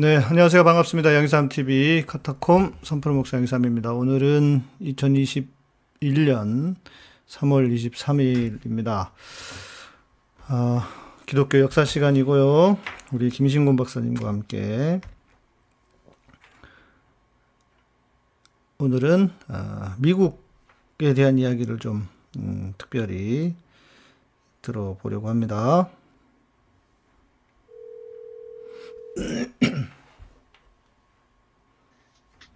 네, 안녕하세요. 반갑습니다. 양삼TV 카타콤 선프로 목사 양삼입니다. 오늘은 2021년 3월 23일입니다. 아, 기독교 역사 시간이고요. 우리 김신곤 박사님과 함께 오늘은 아, 미국에 대한 이야기를 좀 음, 특별히 들어보려고 합니다.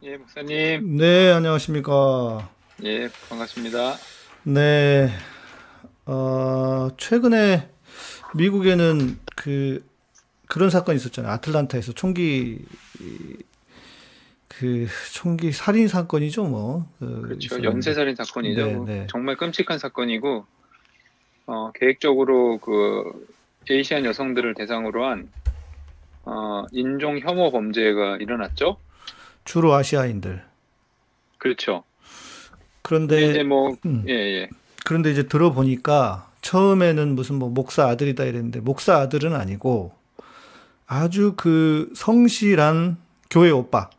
예, 목사님. 네, 안녕하십니까. 예, 반갑습니다. 네, 어, 최근에 미국에는 그, 그런 사건이 있었잖아요. 아틀란타에서 총기, 그, 총기 살인 사건이죠, 뭐. 그 그렇죠. 있었는데. 연쇄 살인 사건이죠. 네, 네. 정말 끔찍한 사건이고, 어, 계획적으로 그 에이시안 여성들을 대상으로 한 어, 인종 혐오 범죄가 일어났죠. 주로 아시아인들. 그렇죠. 그런데, 이제 뭐, 음. 예, 예. 그런데 이제 들어보니까 처음에는 무슨 뭐 목사 아들이다 이랬는데 목사 아들은 아니고 아주 그 성실한 교회 오빠.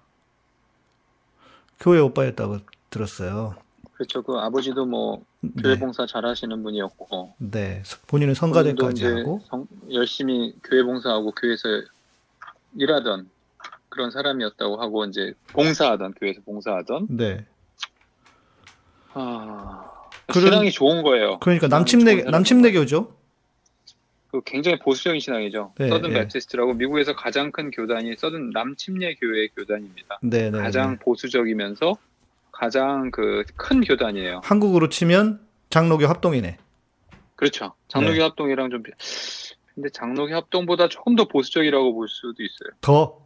교회 오빠였다고 들었어요. 그렇죠. 그 아버지도 뭐 교회 네. 봉사 잘하시는 분이었고, 네. 본인은 성가대까지 하고. 성- 열심히 교회 봉사하고 교회에서 일하던 그런 사람이었다고 하고 이제 봉사하던 교회에서 봉사하던 네. 아, 그런- 신앙이 좋은 거예요. 그러니까 남침내 남침내교죠. 그 굉장히 보수적인 신앙이죠. 네, 서든 네. 베프티스트라고 미국에서 가장 큰 교단이 서든 남침례 교회 교단입니다. 네, 네. 가장 네. 보수적이면서 가장 그 큰 교단이에요. 한국으로 치면 장로교 합동이네. 그렇죠. 장로교 네. 합동이랑 좀 비- 근데 장로교 합동보다 조금 더 보수적이라고 볼 수도 있어요. 더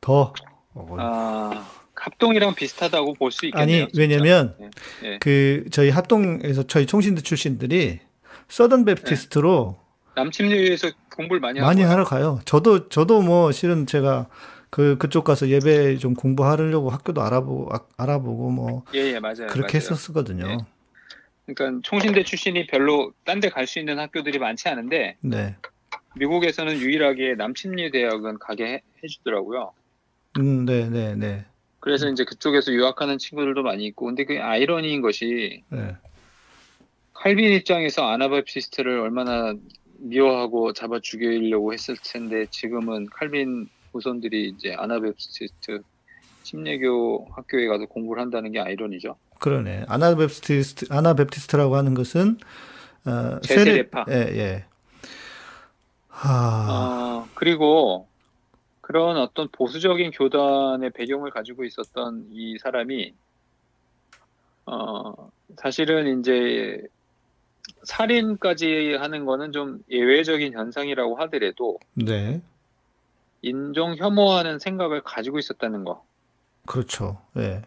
더. 어, 아, 합동이랑 비슷하다고 볼 수 있겠네요. 아니, 진짜. 왜냐면 예, 예. 그 저희 합동에서 저희 총신대 출신들이 서던 베프티스트로 남침례에서 공부를 많이 많이 하러 가요. 저도 저도 뭐 실은 제가 그 그쪽 가서 예배 좀 공부하려고 학교도 알아보고 아- 알아보고 뭐 예, 예, 맞아요. 그렇게 맞아요. 했었거든요. 예. 그러니까 총신대 출신이 별로 딴 데 갈 수 있는 학교들이 많지 않은데 네. 미국에서는 유일하게 남침례 대학은 가게 해, 해주더라고요. 음, 네, 네, 네. 그래서 이제 그쪽에서 유학하는 친구들도 많이 있고, 근데 그 아이러니인 것이 네. 칼빈 입장에서 아나바프티스트를 얼마나 미워하고 잡아 죽이려고 했을 텐데 지금은 칼빈 후손들이 이제 아나바프티스트 침례교 학교에 가서 공부를 한다는 게 아이러니죠. 그러네. 아나베프티스트 아나베프티스트라고 하는 것은 어, 제세례파. 예, 예. 하. 어, 그리고 그런 어떤 보수적인 교단의 배경을 가지고 있었던 이 사람이 어, 사실은 이제 살인까지 하는 거는 좀 예외적인 현상이라고 하더라도 네. 인종 혐오하는 생각을 가지고 있었다는 거. 그렇죠. 예.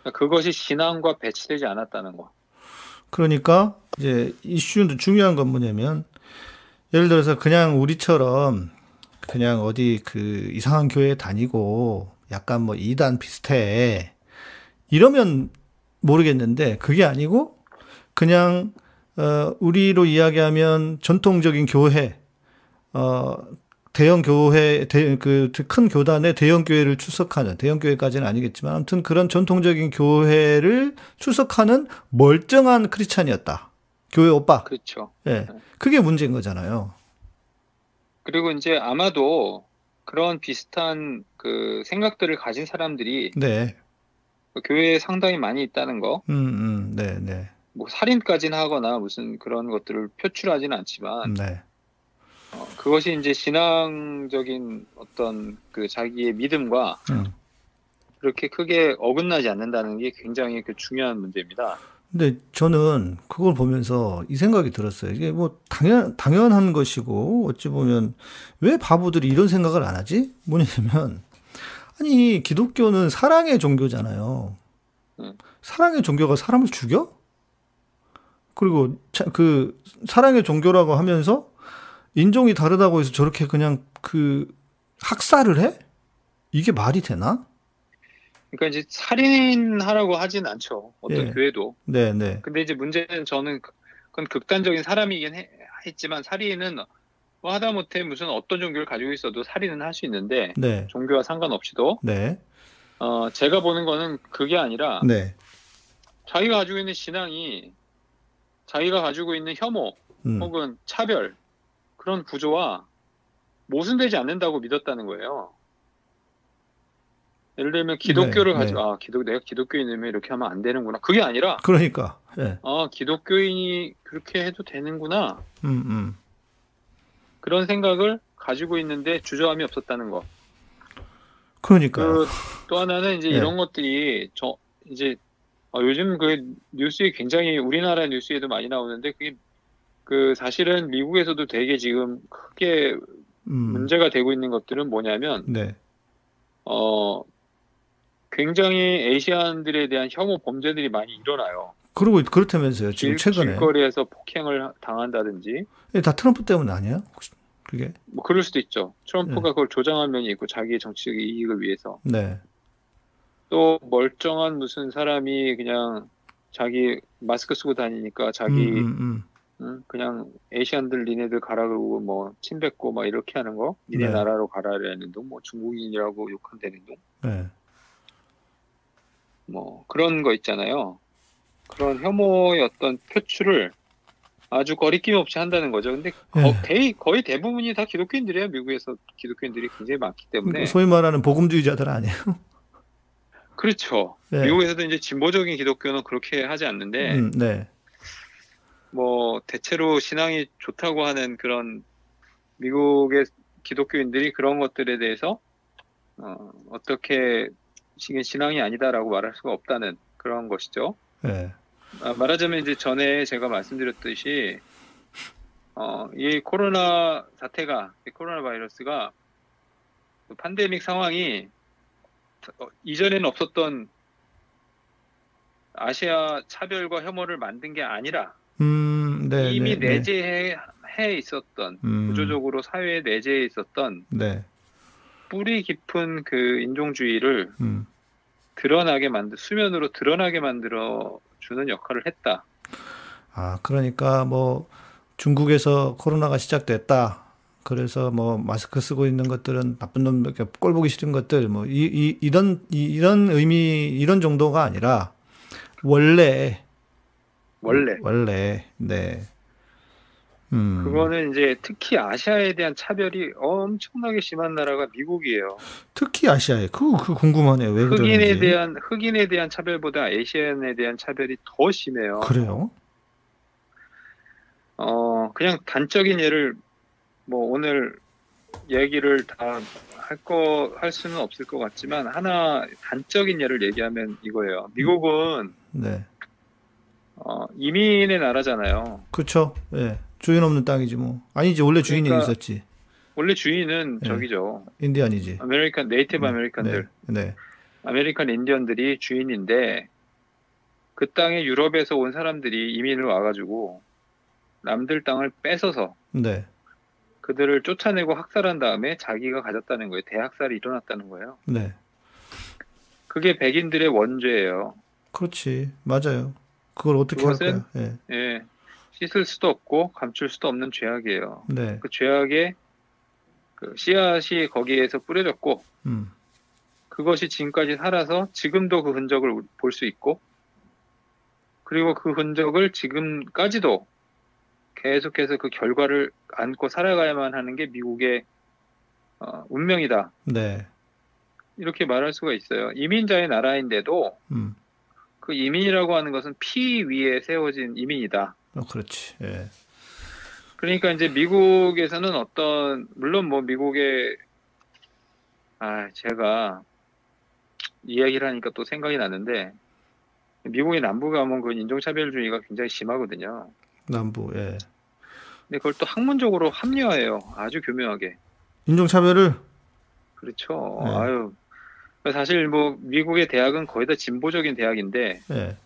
그러니까 그것이 신앙과 배치되지 않았다는 거. 그러니까 이제 이슈도 중요한 건 뭐냐면 예를 들어서 그냥 우리처럼 그냥 어디 그 이상한 교회 다니고 약간 뭐 이단 비슷해 이러면 모르겠는데 그게 아니고 그냥 어 우리로 이야기하면 전통적인 교회 어 대형 교회 그 큰 교단의 대형 교회를 출석하는 대형 교회까지는 아니겠지만 아무튼 그런 전통적인 교회를 출석하는 멀쩡한 크리스찬이었다. 교회 오빠. 그렇죠. 예. 그게 문제인 거잖아요. 그리고 이제 아마도 그런 비슷한 그 생각들을 가진 사람들이 네. 그 교회에 상당히 많이 있다는 거. 음, 음, 네, 네. 뭐 살인까지는 하거나 무슨 그런 것들을 표출하지는 않지만 네. 어, 그것이 이제 신앙적인 어떤 그 자기의 믿음과 음. 그렇게 크게 어긋나지 않는다는 게 굉장히 그 중요한 문제입니다. 근데 저는 그걸 보면서 이 생각이 들었어요. 이게 뭐 당연, 당연한 것이고, 어찌 보면 왜 바보들이 이런 생각을 안 하지? 뭐냐면, 아니, 기독교는 사랑의 종교잖아요. 음. 사랑의 종교가 사람을 죽여? 그리고 차- 그 사랑의 종교라고 하면서 인종이 다르다고 해서 저렇게 그냥 그 학살을 해? 이게 말이 되나? 그러니까 이제 살인하라고 하진 않죠. 어떤 예. 교회도. 네, 네. 근데 이제 문제는 저는 그- 그건 극단적인 사람이긴 해- 했지만 살인은 뭐 하다못해 무슨 어떤 종교를 가지고 있어도 살인은 할 수 있는데 네. 종교와 상관없이도 네. 어, 제가 보는 거는 그게 아니라 네. 자기가 가지고 있는 신앙이 자기가 가지고 있는 혐오 음. 혹은 차별 그런 구조와 모순되지 않는다고 믿었다는 거예요. 예를 들면 기독교를 네, 가지고 네. 아 기독 내가 기독교인이면 이렇게 하면 안 되는구나. 그게 아니라 그러니까. 예. 아 기독교인이 그렇게 해도 되는구나 음, 음. 그런 생각을 가지고 있는데 주저함이 없었다는 거. 그러니까요. 그또 하나는 이제 네. 이런 것들이 저 이제 어, 요즘 그 뉴스에 굉장히 우리나라 뉴스에도 많이 나오는데 그게 그 사실은 미국에서도 되게 지금 크게 음. 문제가 되고 있는 것들은 뭐냐면 네. 어 굉장히 아시안들에 대한 혐오 범죄들이 많이 일어나요. 그리고 그렇다면서요. 지금 길, 최근에. 길거리에서 폭행을 당한다든지 예, 다 트럼프 때문? 혹시 그게? 뭐 그럴 수도 있죠. 트럼프가 네. 그걸 조장한 면이 있고 자기의 정치적 이익을 위해서 네. 또 멀쩡한 무슨 사람이 그냥 자기 마스크 쓰고 다니니까 자기 음, 음, 음. 응? 그냥 에이시안들 니네들 가라 그러고 뭐 침뱉고 막 이렇게 하는 거 니네 네. 나라로 가라라는 둥뭐 중국인이라고 욕한다는 둥 네. 뭐 그런 거 있잖아요. 그런 혐오의 어떤 표출을 아주 거리낌 없이 한다는 거죠. 근데 거, 예. 대, 거의 대부분이 다 기독교인들이에요. 미국에서 기독교인들이 굉장히 많기 때문에. 소위 말하는 복음주의자들 아니에요? 그렇죠. 네. 미국에서도 이제 진보적인 기독교는 그렇게 하지 않는데 음, 네. 뭐 대체로 신앙이 좋다고 하는 그런 미국의 기독교인들이 그런 것들에 대해서 어, 어떻게 이게 신앙이 아니다라고 말할 수가 없다는 그런 것이죠. 네. 아, 말하자면 이제 전에 제가 말씀드렸듯이 어, 이 코로나 사태가 이 코로나 바이러스가 그 팬데믹 상황이 어, 이전에는 없었던 아시아 차별과 혐오를 만든 게 아니라 음, 네. 이미 네, 네. 내재해 해 있었던 음, 구조적으로 사회에 내재해 있었던 네. 뿌리 깊은 그 인종주의를 음. 드러나게 만들 수면으로 드러나게 만들어 주는 역할을 했다. 아, 그러니까 뭐 중국에서 코로나가 시작됐다. 그래서 뭐 마스크 쓰고 있는 것들은 나쁜 놈, 이렇게 꼴 보기 싫은 것들, 뭐 이, 이, 이런 이, 이런 의미 이런 정도가 아니라 원래 원래 원래 네. 음. 그거는 이제 특히 아시아에 대한 차별이 엄청나게 심한 나라가 미국이에요. 특히 아시아에 그, 그 궁금하네요. 왜 흑인에 그러는지. 대한 흑인에 대한 차별보다 아시안에 대한 차별이 더 심해요. 그래요? 어 그냥 단적인 예를 뭐 오늘 얘기를 다 할 거 할 수는 없을 것 같지만 하나 단적인 예를 얘기하면 이거예요. 미국은 네. 어, 이민의 나라잖아요. 그렇죠. 예. 주인 없는 땅이지 뭐. 아니지. 원래 주인이 그러니까 있었지. 원래 주인은 네. 저기죠. 인디안이지. American native 네, American들, 네. 네. American 인디언들이 주인인데 그 땅에 유럽에서 온 사람들이 이민을 와가지고 남들 땅을 뺏어서 네. 그들을 쫓아내고 학살한 다음에 자기가 가졌다는 거예요. 대학살이 일어났다는 거예요. 네. 그게 백인들의 원죄예요. 그렇지. 맞아요. 그걸 어떻게 할까요? 예. 예, 씻을 수도 없고 감출 수도 없는 죄악이에요. 네. 그 죄악의 그 씨앗이 거기에서 뿌려졌고 음. 그것이 지금까지 살아서 지금도 그 흔적을 볼 수 있고 그리고 그 흔적을 지금까지도 계속해서 그 결과를 안고 살아가야만 하는 게 미국의 어, 운명이다. 네. 이렇게 말할 수가 있어요. 이민자의 나라인데도 음. 그 이민이라고 하는 것은 피 위에 세워진 이민이다. 어, 그렇지. 예. 그러니까 이제 미국에서는 어떤 물론 뭐 미국의 아 제가 이야기를 하니까 또 생각이 나는데 미국의 남부 가면 그 인종차별주의가 굉장히 심하거든요. 남부. 예. 근데 그걸 또 학문적으로 합리화해요. 아주 교묘하게. 인종차별을 그렇죠. 네. 아유 사실 뭐 미국의 대학은 거의 다 진보적인 대학인데 예.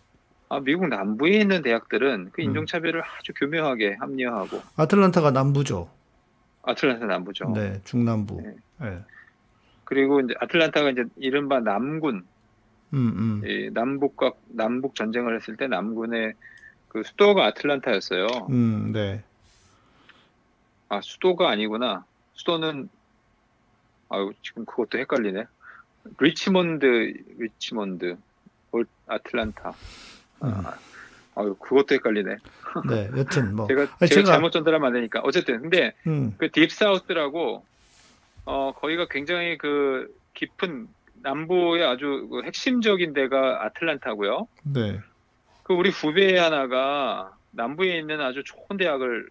아, 미국 남부에 있는 대학들은 그 음. 인종차별을 아주 교묘하게 합리화하고 아틀란타가 남부죠. 아틀란타 남부죠. 네. 중남부. 네. 예. 그리고 이제 아틀란타가 이제 이른바 남군 음, 음. 이 남북과 남북 전쟁을 했을 때 남군의 그 수도가 아틀란타였어요. 음, 네. 아 수도가 아니구나. 수도는 아유 지금 그것도 헷갈리네. 리치몬드, 리치몬드, 올- 아틀란타. 음. 아, 아유 그것도 헷갈리네. 네, 여튼 뭐, 제가 아니, 제가 제가- 잘못 전달하면 안 되니까. 어쨌든 근데 음, 그 Deep South라고 어 거기가 굉장히 그 깊은 남부의 아주 그 핵심적인 데가 아틀란타고요. 네, 그 우리 후배 하나가 남부에 있는 아주 좋은 대학을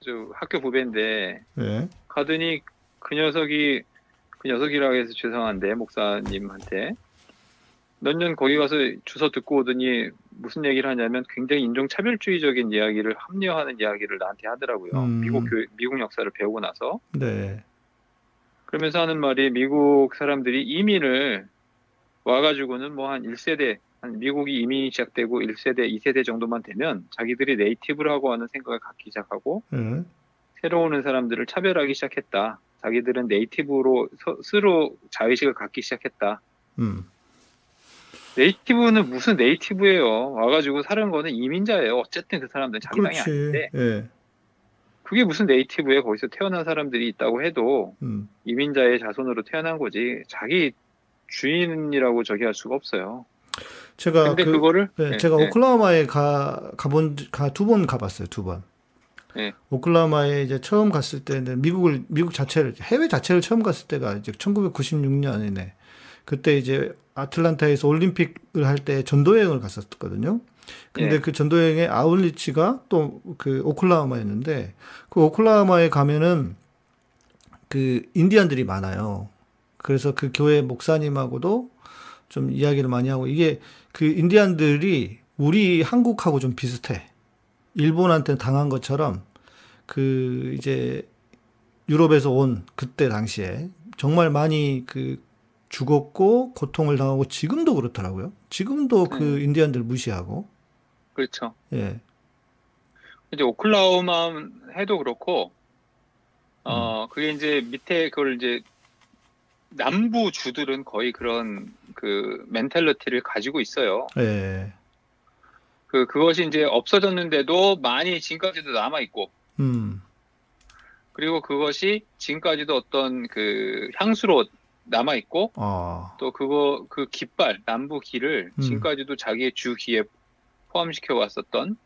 저 학교 후배인데 네, 가더니 그 녀석이 그 녀석이라고 해서 죄송한데 목사님한테 몇 년 거기 가서 주소 듣고 오더니 무슨 얘기를 하냐면 굉장히 인종차별주의적인 이야기를 합리화하는 이야기를 나한테 하더라고요. 음. 미국 교 미국 역사를 배우고 나서 네, 그러면서 하는 말이 미국 사람들이 이민을 와가지고는 뭐 한 1세대, 한 미국이 이민이 시작되고 1세대, 2세대 정도만 되면 자기들이 네이티브라고 하는 생각을 갖기 시작하고 네, 새로 오는 사람들을 차별하기 시작했다. 자기들은 네이티브로 서- 스스로 자의식을 갖기 시작했다. 음, 네이티브는 무슨 네이티브예요. 와가지고 사는 거는 이민자예요. 어쨌든 그 사람들은 자기 땅이 그렇지, 아닌데 예, 그게 무슨 네이티브예요. 거기서 태어난 사람들이 있다고 해도 음, 이민자의 자손으로 태어난 거지 자기 주인이라고 저기 할 수가 없어요. 제가 근데 그, 그, 거를 네, 제가 오클라호마에 가 가본 가 두 번 가봤어요, 두 번. 네. 오클라호마에 이제 처음 갔을 때는 미국을 미국 자체를 해외 자체를 처음 갔을 때가 이제 1996년이네. 그때 이제 아틀란타에서 올림픽을 할 때 전도여행을 갔었거든요. 근데 예. 그 전도여행의 아울리치가 또 그 오클라호마였는데 그 오클라호마에 가면은 그 인디안들이 많아요. 그래서 그 교회 목사님하고도 좀 이야기를 많이 하고 이게 그 인디안들이 우리 한국하고 좀 비슷해. 일본한테 당한 것처럼 그 이제 유럽에서 온 그때 당시에 정말 많이 그 죽었고 고통을 당하고 지금도 그렇더라고요. 지금도 그 인디안들 무시하고 그렇죠. 예. 이제 오클라호마 해도 그렇고 어 그게 이제 밑에 그걸 이제 남부 주들은 거의 그런 그 mentality를 가지고 있어요. 예. 그 그것이 이제 없어졌는데도 많이 지금까지도 남아 있고 음. 그리고 그것이 지금까지도 어떤 그 향수로 남아 있고 아. 또 그거 그 깃발 남부 기를 음. 지금까지도 자기의 주 기에 포함시켜 왔었던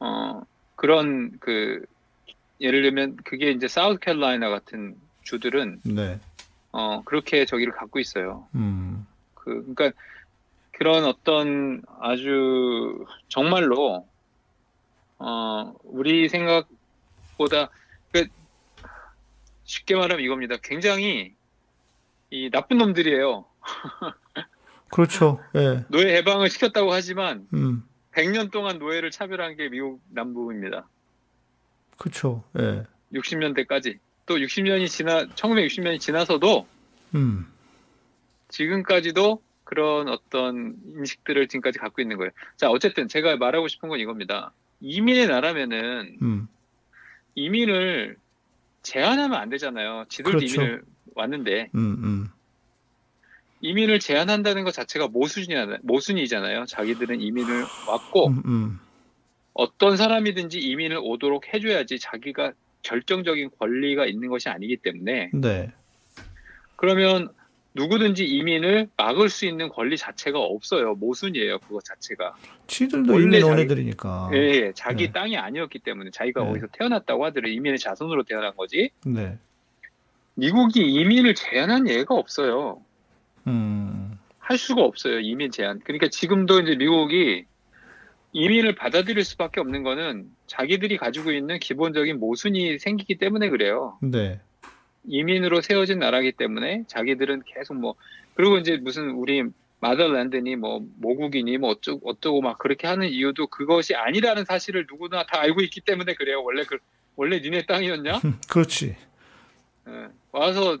어 그런 그 예를 들면 그게 이제 사우스캐롤라이나 같은 주들은 네. 어 그렇게 저기를 갖고 있어요. 음. 그 그러니까 그런 어떤 아주 정말로 어 우리 생각보다 그 쉽게 말하면 이겁니다. 굉장히 이 나쁜 놈들이에요. 그렇죠. 예. 노예 해방을 시켰다고 하지만 음. 100년 동안 노예를 차별한 게 미국 남부입니다. 그렇죠. 예. 60년대까지. 또 60년이 지나 1960년이 지나서도 음. 지금까지도 그런 어떤 인식들을 지금까지 갖고 있는 거예요. 자, 어쨌든 제가 말하고 싶은 건 이겁니다. 이민의 나라면은 음. 이민을 제한하면 안 되잖아요. 지들도 그렇죠. 이민을 왔는데 음. 음. 이민을 제한한다는 것 자체가 모순이잖아요. 모순이잖아요. 자기들은 이민을 왔고 음. 음. 어떤 사람이든지 이민을 오도록 해줘야지 자기가 결정적인 권리가 있는 것이 아니기 때문에 네. 그러면 누구든지 이민을 막을 수 있는 권리 자체가 없어요. 모순이에요. 그거 자체가. 지들도 이민 온 애들이니까. 예, 예. 자기 네. 땅이 아니었기 때문에 자기가 네. 어디서 태어났다고 하더라도 이민의 자손으로 태어난 거지. 네. 미국이 이민을 제한한 예가 없어요. 음. 할 수가 없어요. 이민 제한. 그러니까 지금도 이제 미국이 이민을 받아들일 수밖에 없는 거는 자기들이 가지고 있는 기본적인 모순이 생기기 때문에 그래요. 네. 이민으로 세워진 나라기 때문에 자기들은 계속 뭐 그리고 이제 무슨 우리 마더랜드니 뭐 모국이니 뭐 어쩌고 어쩌고 막 그렇게 하는 이유도 그것이 아니라는 사실을 누구나 다 알고 있기 때문에 그래요. 원래 그 원래 니네 땅이었냐? 그렇지. 예. 와서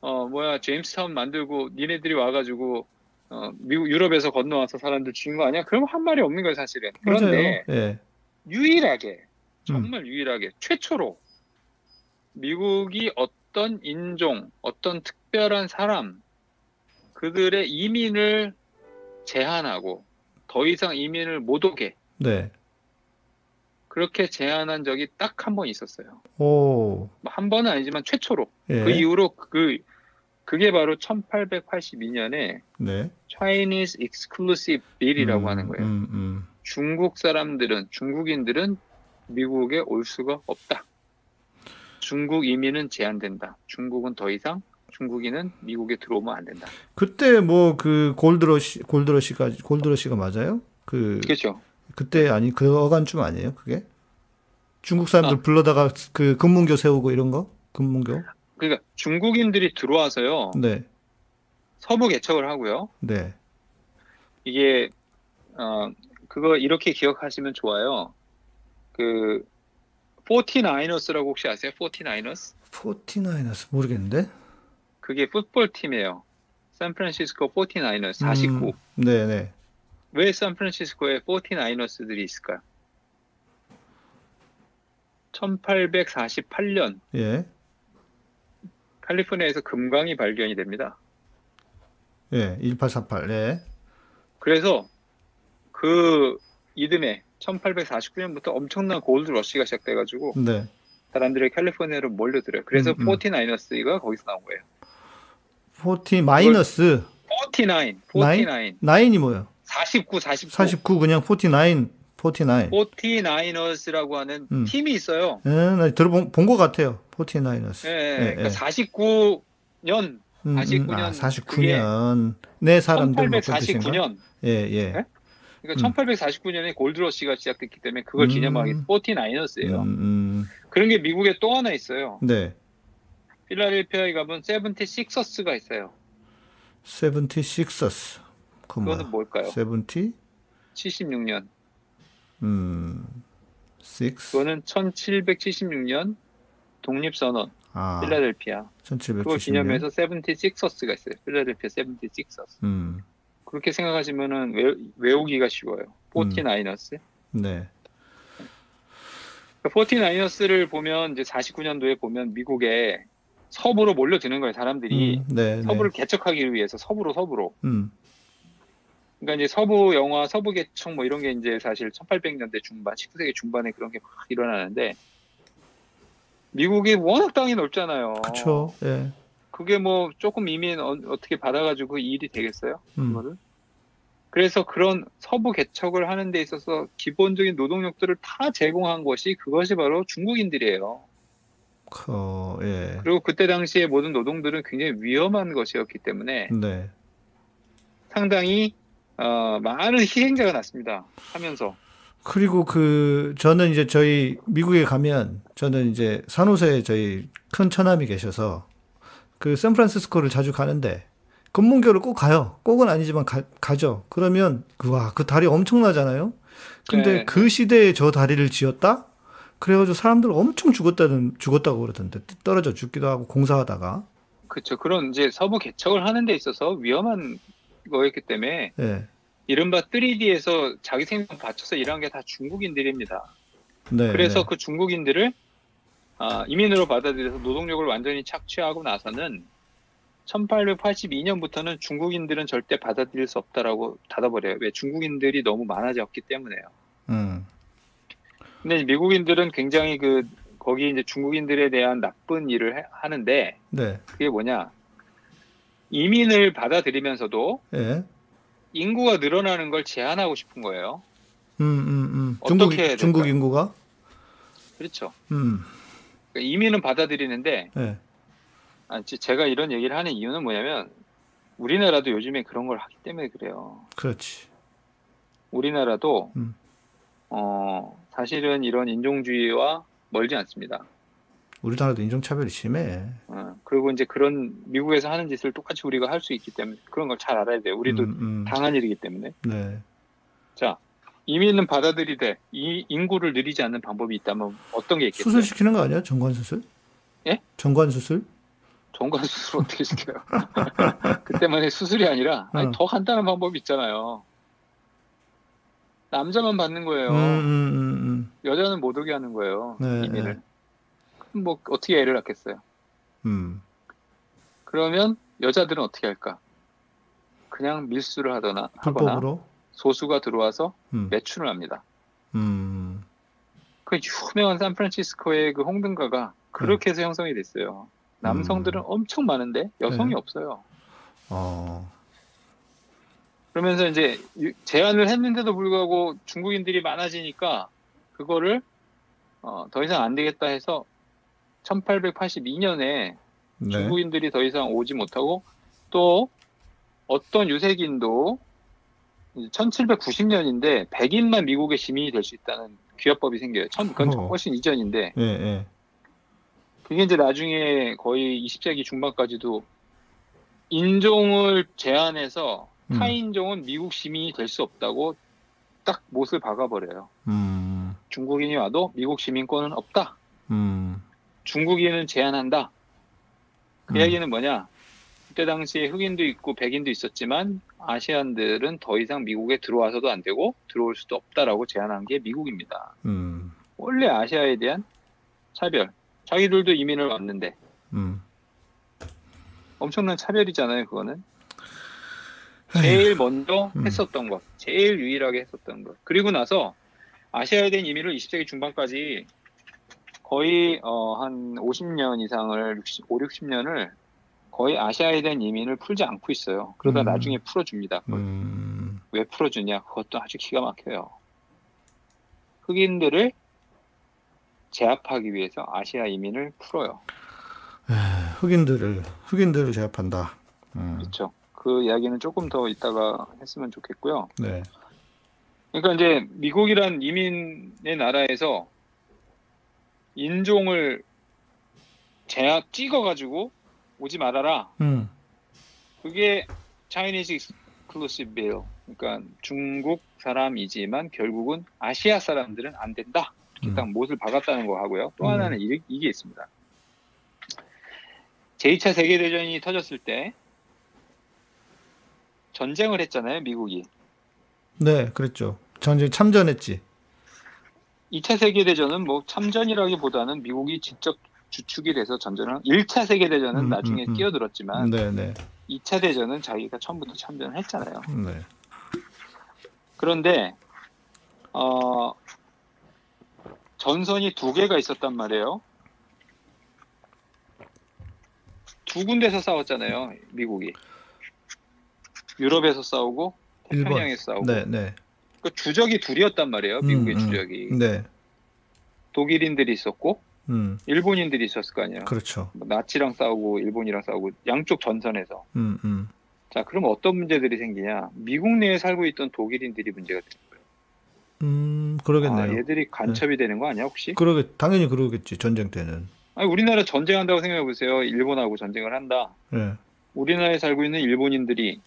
어 뭐야 제임스타운 만들고 니네들이 와가지고 어 미국 유럽에서 건너와서 사람들 죽인 거 아니야? 그럼 한 말이 없는 거예요 사실은. 그런데. 예. 유일하게 음. 정말 유일하게 최초로 미국이 어떤 인종, 어떤 특별한 사람 그들의 이민을 제한하고 더 이상 이민을 못 오게 네. 그렇게 제안한 적이 딱 한 번 있었어요. 오, 뭐한 번은 아니지만 최초로. 예, 그 이후로 그 그게 바로 1882년에 네. Chinese Exclusive Bill이라고 음, 하는 거예요. 음, 음. 중국 사람들은 중국인들은 미국에 올 수가 없다. 중국 이민은 제한된다. 중국은 더 이상 중국인은 미국에 들어오면 안 된다. 그때 뭐 그 골드러시 골드러시가 골드러시가 맞아요? 그 그렇죠. 그때 아니 그 어간쯤 아니에요? 그게 중국 사람들 아. 불러다가 그 금문교 세우고 이런 거? 금문교? 그러니까 중국인들이 들어와서요. 네, 서부 개척을 하고요. 네, 이게 어 그거 이렇게 기억하시면 좋아요. 그 49ers라고 혹시 아세요? 49ers? 포티나이너스 모르겠는데. 그게 풋볼 팀이에요. 샌프란시스코 49ers 49. 음, 네, 네. 왜 샌프란시스코에 49ers들이 있을까요? 1848년 예, 캘리포니아에서 금광이 발견이 됩니다. 예, 1848. 네, 그래서 그 이듬해 1849년부터 엄청난 골드 러시가 시작돼가지고 네. 사람들이 캘리포니아로 몰려들어요. 그래서 음, 음. 49ers가 거기서 나온 거예요. Forty-niners 49, 49, nine이 뭐예요? 49, 49. 49 그냥 forty-nine, forty-nine. 49ers라고 하는 음. 팀이 있어요. 예, 나 들어본 본 것 같아요. Forty-niners. 예, 예, 그러니까 예. 49년, 음, 49 음, 아, 년 49년 내 사람들 뭐 그런 뜻인가? 1849년. 예, 예. 네? 그러니까 음. 1849년에 골드러시가 시작됐기 때문에 그걸 음. 기념하기 49ers예요. 음, 음, 그런 게 미국에 또 하나 있어요. 네. 필라델피아에 가면 76ers가 있어요. 76ers. 그 그거는? 뭘까요? 70? 76년. 음. 6. 그거는 1776년 독립선언 아. 필라델피아. 1770년. 그걸 기념해서 76ers가 있어요. 필라델피아 76ers. 음. 그렇게 생각하시면은 외, 외우기가 쉬워요. 49ers. 네. 49ers를 보면 이제 49년도에 보면 미국에 서부로 몰려드는 거예요. 사람들이 음, 네, 네. 서부를 개척하기 위해서 서부로 서부로. 음. 그러니까 이제 서부 영화, 서부 개척 뭐 이런 게 이제 사실 1800년대 중반, 19세기 중반에 그런 게 막 일어나는데 미국이 워낙 땅이 넓잖아요. 예. 그게 뭐 조금 이민 어, 떻게 받아가지고 이 일이 되겠어요? 음. 그거를? 그래서 그런 서부 개척을 하는 데 있어서 기본적인 노동력들을 다 제공한 것이 그것이 바로 중국인들이에요. 어, 예. 그리고 그때 당시에 모든 노동들은 굉장히 위험한 것이었기 때문에 네. 상당히 어, 많은 희생자가 났습니다. 하면서 그리고 그 저는 이제 저희 미국에 가면 저는 이제 산호세에 저희 큰 처남이 계셔서 그 샌프란시스코를 자주 가는데 금문교를 꼭 가요. 꼭은 아니지만 가, 가죠. 그러면 그 와, 그 다리 엄청나잖아요. 근데 네. 그 시대에 저 다리를 지었다? 그래가지고 사람들 엄청 죽었다는 죽었다고 그러던데 떨어져 죽기도 하고 공사하다가 그렇죠. 그런 이제 서부 개척을 하는 데 있어서 위험한 거였기 때문에 예. 이른바 3D에서 자기 생명 바쳐서 일한 게 다 중국인들입니다. 네. 그래서 네. 그 중국인들을 아, 이민으로 받아들여서 노동력을 완전히 착취하고 나서는 1882년부터는 중국인들은 절대 받아들일 수 없다라고 닫아버려요. 왜 중국인들이 너무 많아졌기 때문에요. 음. 근데 미국인들은 굉장히 그 거기 이제 중국인들에 대한 나쁜 일을 해- 하는데 네. 그게 뭐냐? 이민을 받아들이면서도 예. 인구가 늘어나는 걸 제한하고 싶은 거예요. 음, 음, 음. 어떻게 중국 해야 중국 될까요? 인구가 그렇죠. 음. 그러니까 이민은 받아들이는데 예. 아, 지- 제가 이런 얘기를 하는 이유는 뭐냐면 우리나라도 요즘에 그런 걸 하기 때문에 그래요. 그렇지. 우리나라도 음. 어, 사실은 이런 인종주의와 멀지 않습니다. 우리나라도 인종차별이 심해. 어, 그리고 이제 그런 미국에서 하는 짓을 똑같이 우리가 할 수 있기 때문에 그런 걸 잘 알아야 돼요. 우리도 음, 음. 당한 일이기 때문에. 네. 자, 이민은 받아들이되 이 인구를 늘리지 않는 방법이 있다면 어떤 게 있겠어요? 수술 시키는 거 아니야? 정관 수술? 예? 정관 수술? 정관 수술 어떻게 시켜요? 그때만의 수술이 아니라 아니, 어. 더 간단한 방법이 있잖아요. 남자만 받는 거예요. 음, 음, 음, 여자는 못 오게 하는 거예요. 네, 이민을. 그럼 뭐 어떻게 애를 낳겠어요? 음. 그러면 여자들은 어떻게 할까? 그냥 밀수를 하거나 하거나 불법으로? 소수가 들어와서 음. 매춘을 합니다. 음. 그 유명한 샌프란시스코의 그 홍등가가 그렇게 해서 형성이 됐어요. 남성들은 엄청 많은데 여성이 네. 없어요. 어. 그러면서 이제 유- 제안을 했는데도 불구하고 중국인들이 많아지니까 그거를 어, 더 이상 안 되겠다 해서 1882년에 네. 중국인들이 더 이상 오지 못하고 또 어떤 유색인도 1790년인데 백인만 미국의 시민이 될 수 있다는 귀화법이 생겨요. 천, 그건 어. 훨씬 이전인데 예, 예. 그게 이제 나중에 거의 20세기 중반까지도 인종을 제한해서 음. 타인종은 미국 시민이 될 수 없다고 딱 못을 박아버려요. 음. 중국인이 와도 미국 시민권은 없다. 음. 중국인은 제한한다. 그 음. 이야기는 뭐냐? 그때 당시에 흑인도 있고 백인도 있었지만 아시안들은 더 이상 미국에 들어와서도 안 되고 들어올 수도 없다라고 제안한 게 미국입니다. 음. 원래 아시아에 대한 차별. 자기들도 이민을 왔는데 음. 엄청난 차별이잖아요, 그거는. 제일 먼저 음. 했었던 것, 제일 유일하게 했었던 것. 그리고 나서 아시아에 대한 이민을 20세기 중반까지 거의 어, 한 50년 이상을 60, 5, 60년을 거의 아시아에 대한 이민을 풀지 않고 있어요. 그러다 음. 나중에 풀어줍니다. 음. 왜 풀어주냐? 그것도 아주 기가 막혀요. 흑인들을 제압하기 위해서 아시아 이민을 풀어요. 흑인들을 흑인들을 제압한다. 음. 그렇죠. 그 이야기는 조금 더 이따가 했으면 좋겠고요. 네. 그러니까 이제 미국이란 이민의 나라에서 인종을 제압 찍어가지고 오지 말아라. 음. 그게 Chinese Exclusive Bill. 그러니까 중국 사람이지만 결국은 아시아 사람들은 안 된다. 이렇게 음. 딱 못을 박았다는 거 하고요. 또 음. 하나는 이, 이게 있습니다. 제2차 세계대전이 터졌을 때 전쟁을 했잖아요, 미국이. 네, 그랬죠. 전쟁 참전했지. 2차 세계대전은 뭐 참전이라기보다는 미국이 직접 주축이 돼서 전전을 1차 세계 대전은 음, 나중에 음, 음. 끼어들었지만 네, 네. 2차 대전은 자기가 처음부터 참전을 했잖아요. 네. 그런데 어, 전선이 두 개가 있었단 말이에요. 두 군데서 싸웠잖아요, 미국이. 유럽에서 싸우고. 태평양에서 싸우고. 네, 네. 그 주적이 둘이었단 말이에요, 미국의 음, 음. 주적이. 네. 독일인들이 있었고 음. 일본인들이 있었을 거 아니에요. 그렇죠. 뭐 나치랑 싸우고 일본이랑 싸우고 양쪽 전선에서. 음, 음. 자, 그럼 어떤 문제들이 생기냐? 미국 내에 살고 있던 독일인들이 문제가 되는 거예요. 음, 아, 그러겠네요. 얘들이 간첩이 되는 거 아니야, 혹시? 그러게 당연히 그러겠지. 전쟁 때는. 아니, 우리나라 전쟁한다고 생각해 보세요. 일본하고 전쟁을 한다. 예. 우리나라에 살고 있는 일본인들이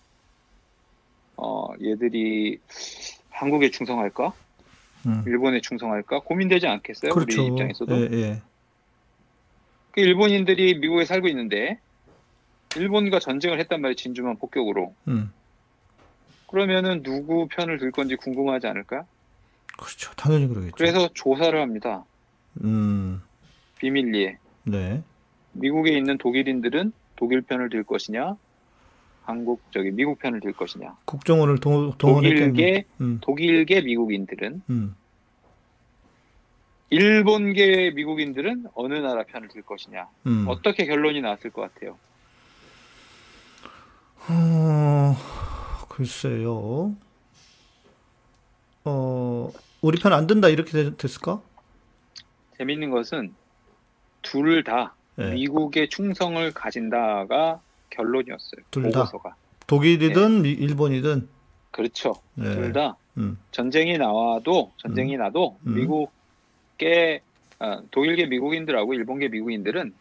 어, 얘들이 한국에 충성할까? 음. 일본에 충성할까? 고민되지 않겠어요? 그렇죠. 우리 입장에서도. 예, 예. 그 일본인들이 미국에 살고 있는데 일본과 전쟁을 했단 말이에요. 진주만 폭격으로. 음. 그러면은 누구 편을 들 건지 궁금하지 않을까? 그렇죠. 당연히 그러겠죠. 그래서 조사를 합니다. 음. 비밀리에. 네. 미국에 있는 독일인들은 독일 편을 들 것이냐? 한국 저기 미국 편을 들 것이냐? 국정원을 동. 독일계 음. 독일계 미국인들은 음. 일본계 미국인들은 어느 나라 편을 들 것이냐? 음. 어떻게 결론이 나왔을 것 같아요? 어, 글쎄요. 어, 우리 편 안 든다 이렇게 되- 됐을까? 재밌는 것은 둘다 예. 미국의 충성을 가진다가 결론이었어요. 둘 다? 보고서가. 독일이든 미- 일본이든. 그렇죠. 네. 둘다 음. 전쟁이 나와도 전쟁이 나도 음. 미국계 아, 독일계 미국인들하고 일본계 미국인들은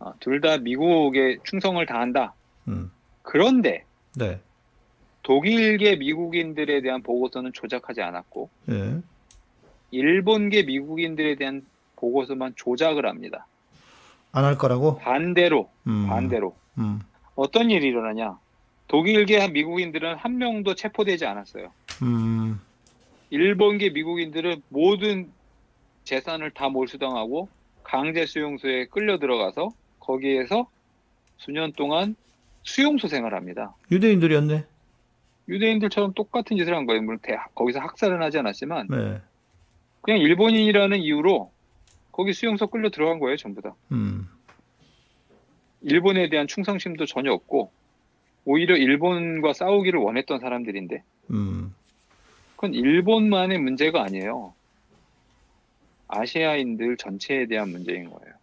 아, 둘다 미국에 충성을 다한다. 음. 그런데 네. 독일계 미국인들에 대한 보고서는 조작하지 않았고 예. 일본계 미국인들에 대한 보고서만 조작을 합니다. 안 할 거라고? 반대로 음. 반대로 음. 어떤 일이 일어나냐? 독일계 미국인들은 한 명도 체포되지 않았어요. 음. 일본계 미국인들은 모든 재산을 다 몰수당하고 강제 수용소에 끌려 들어가서 거기에서 수년 동안 수용소 생활합니다. 그냥 일본인이라는 이유로 거기 수용소 끌려 들어간 거예요, 전부 다. 음. 일본에 대한 충성심도 전혀 없고 오히려 일본과 싸우기를 원했던 사람들인데 음. 그건 일본만의 문제가 아니에요. 아시아인들 전체에 대한 문제인 거예요.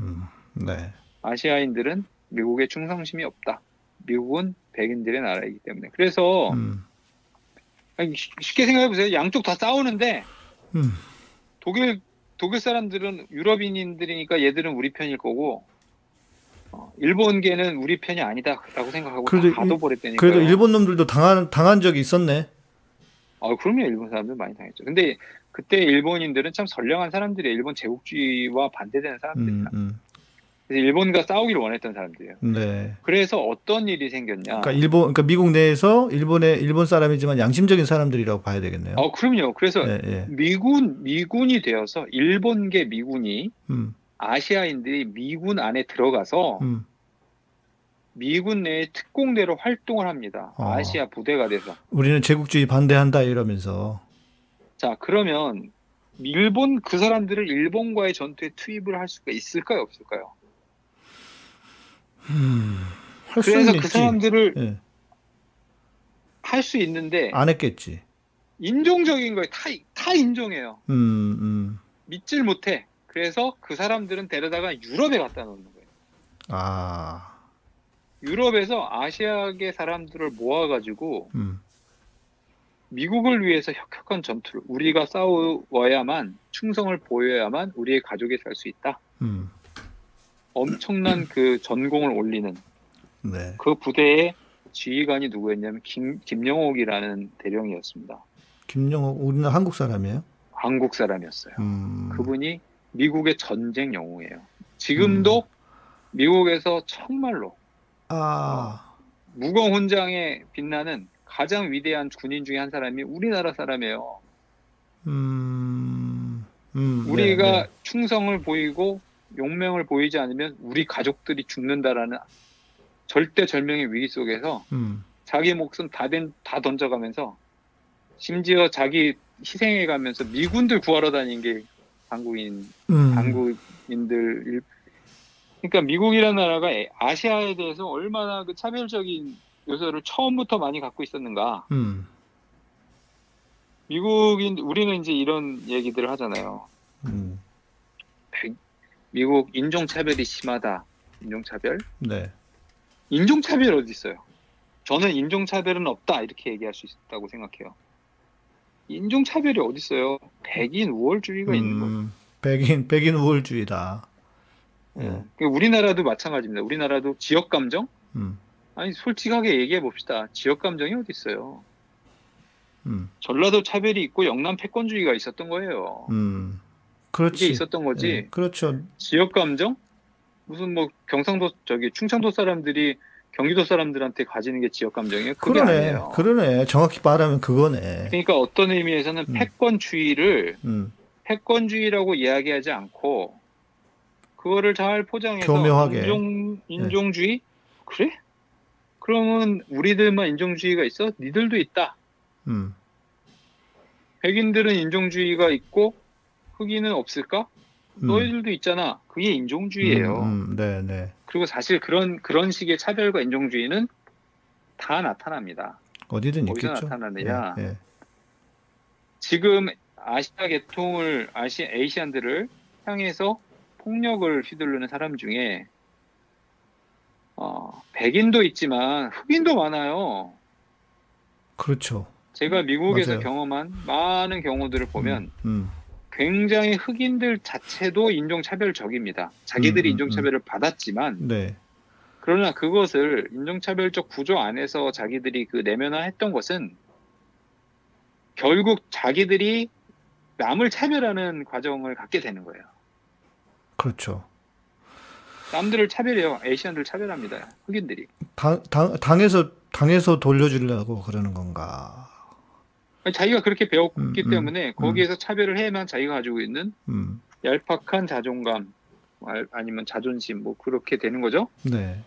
음. 네. 아시아인들은 미국에 충성심이 없다. 미국은 백인들의 나라이기 때문에. 그래서 음. 쉽- 쉽게 생각해 보세요. 양쪽 다 싸우는데 음. 독일 독일 사람들은 유럽인들이니까 얘들은 우리 편일 거고 어, 일본계는 우리 편이 아니다라고 생각하고 그래도 다 가둬버렸다니까. 그래도 일본 놈들도 당한 당한 적이 있었네. 아, 그럼요. 일본 사람들 많이 당했죠. 근데 그때 일본인들은 참 선량한 사람들이에요. 일본 제국주의와 반대되는 사람들이야. 음. 음. 그래서 일본과 싸우기를 원했던 사람들이에요. 네. 그래서 어떤 일이 생겼냐? 그러니까 일본 그러니까 미국 내에서 일본의 일본 사람이지만 양심적인 사람들이라고 봐야 되겠네요. 어, 그럼요. 그래서 예, 예. 미군 미군이 되어서 일본계 미군이 음. 아시아인들이 미군 안에 들어가서 음. 미군 내에 특공대로 활동을 합니다. 어. 아시아 부대가 돼서. 우리는 제국주의 반대한다 이러면서 자, 그러면 일본 그 사람들을 일본과의 전투에 투입을 할 수가 있을까요, 없을까요? 할 수는 그래서 있지. 그 사람들을 예. 할수 있는데 안 했겠지. 인종적인 거에 다, 다 인종해요. 음, 음. 믿질 못해. 그래서 그 사람들은 데려다가 유럽에 갖다 놓는 거예요. 아. 유럽에서 아시아계 사람들을 모아가지고 음. 미국을 위해서 혁혁한 전투를 우리가 싸워야만 충성을 보여야만 우리의 가족이 살 수 있다. 음. 엄청난 그 전공을 올리는 네. 그 부대의 지휘관이 누구였냐면 김, 김영옥이라는 대령이었습니다. 김영옥 우리는 한국 사람이에요? 한국 사람이었어요. 음. 그분이 미국의 전쟁 영웅이에요. 지금도 미국에서 정말로 아. 무공 훈장에 빛나는 가장 위대한 군인 중에 한 사람이 우리나라 사람이에요. 음. 음. 우리가 네, 네. 충성을 보이고 용맹을 보이지 않으면 우리 가족들이 죽는다라는 절대절명의 위기 속에서 음. 자기 목숨 다, 된, 다 던져가면서 심지어 자기 희생해가면서 미군들 구하러 다닌 게 한국인, 음. 한국인들. 일- 그러니까 미국이라는 나라가 아시아에 대해서 얼마나 그 차별적인 요소를 처음부터 많이 갖고 있었는가. 음. 미국인, 우리는 이제 이런 얘기들을 하잖아요. 음. 미국 인종 차별이 심하다. 인종 차별? 네. 인종 차별 어디 있어요? 저는 인종 차별은 없다. 이렇게 얘기할 수 있다고 생각해요. 인종차별이 어디 있어요? 백인 우월주의가 있는 거예요. 음. 백인 백인 우월주의다. 예. 그러니까 우리나라도 마찬가지입니다. 우리나라도 지역 감정? 음. 아니 솔직하게 얘기해 봅시다. 지역 감정이 어디 있어요? 음. 전라도 차별이 있고 영남 패권주의가 있었던 거예요. 음. 그렇지. 있었던 거지. 예, 그렇죠. 지역 감정? 무슨 뭐 경상도 저기 충청도 사람들이 경기도 사람들한테 가지는 게 지역 감정이에요? 그게 그러네. 아니에요. 그러네. 정확히 말하면 그거네. 그러니까 어떤 의미에서는 음. 패권주의를 음. 패권주의라고 이야기하지 않고 그거를 잘 포장해서 교묘하게. 예. 인종 인종주의 그래? 그러면 우리들만 인종주의가 있어? 니들도 있다. 음. 백인들은 인종주의가 있고 흑인은 없을까? 음. 너희들도 있잖아. 그게 인종주의예요. 음, 음. 네, 네. 그리고 사실 그런 그런 식의 차별과 인종주의는 다 나타납니다. 어디든 어디서 있겠죠. 나타나느냐? 예, 예. 지금 아시아 계통을 아시 에이시안들을 향해서 폭력을 휘두르는 사람 중에 어, 백인도 있지만 흑인도 많아요. 그렇죠. 제가 미국에서 맞아요. 경험한 많은 경우들을 보면 음. 굉장히 흑인들 자체도 인종차별적입니다. 자기들이 음, 음, 인종차별을 받았지만 네. 그러나 그것을 인종차별적 구조 안에서 자기들이 그 내면화했던 것은 결국 자기들이 남을 차별하는 과정을 갖게 되는 거예요. 그렇죠. 남들을 차별해요. 에이시안들 차별합니다. 흑인들이. 당, 당, 당에서 당에서 돌려주려고 그러는 건가? 자기가 그렇게 배웠기 음, 음, 때문에 거기에서 차별을 해야만 자기가 가지고 있는 음. 얄팍한 자존감 알- 아니면 자존심 뭐 그렇게 되는 거죠. 네.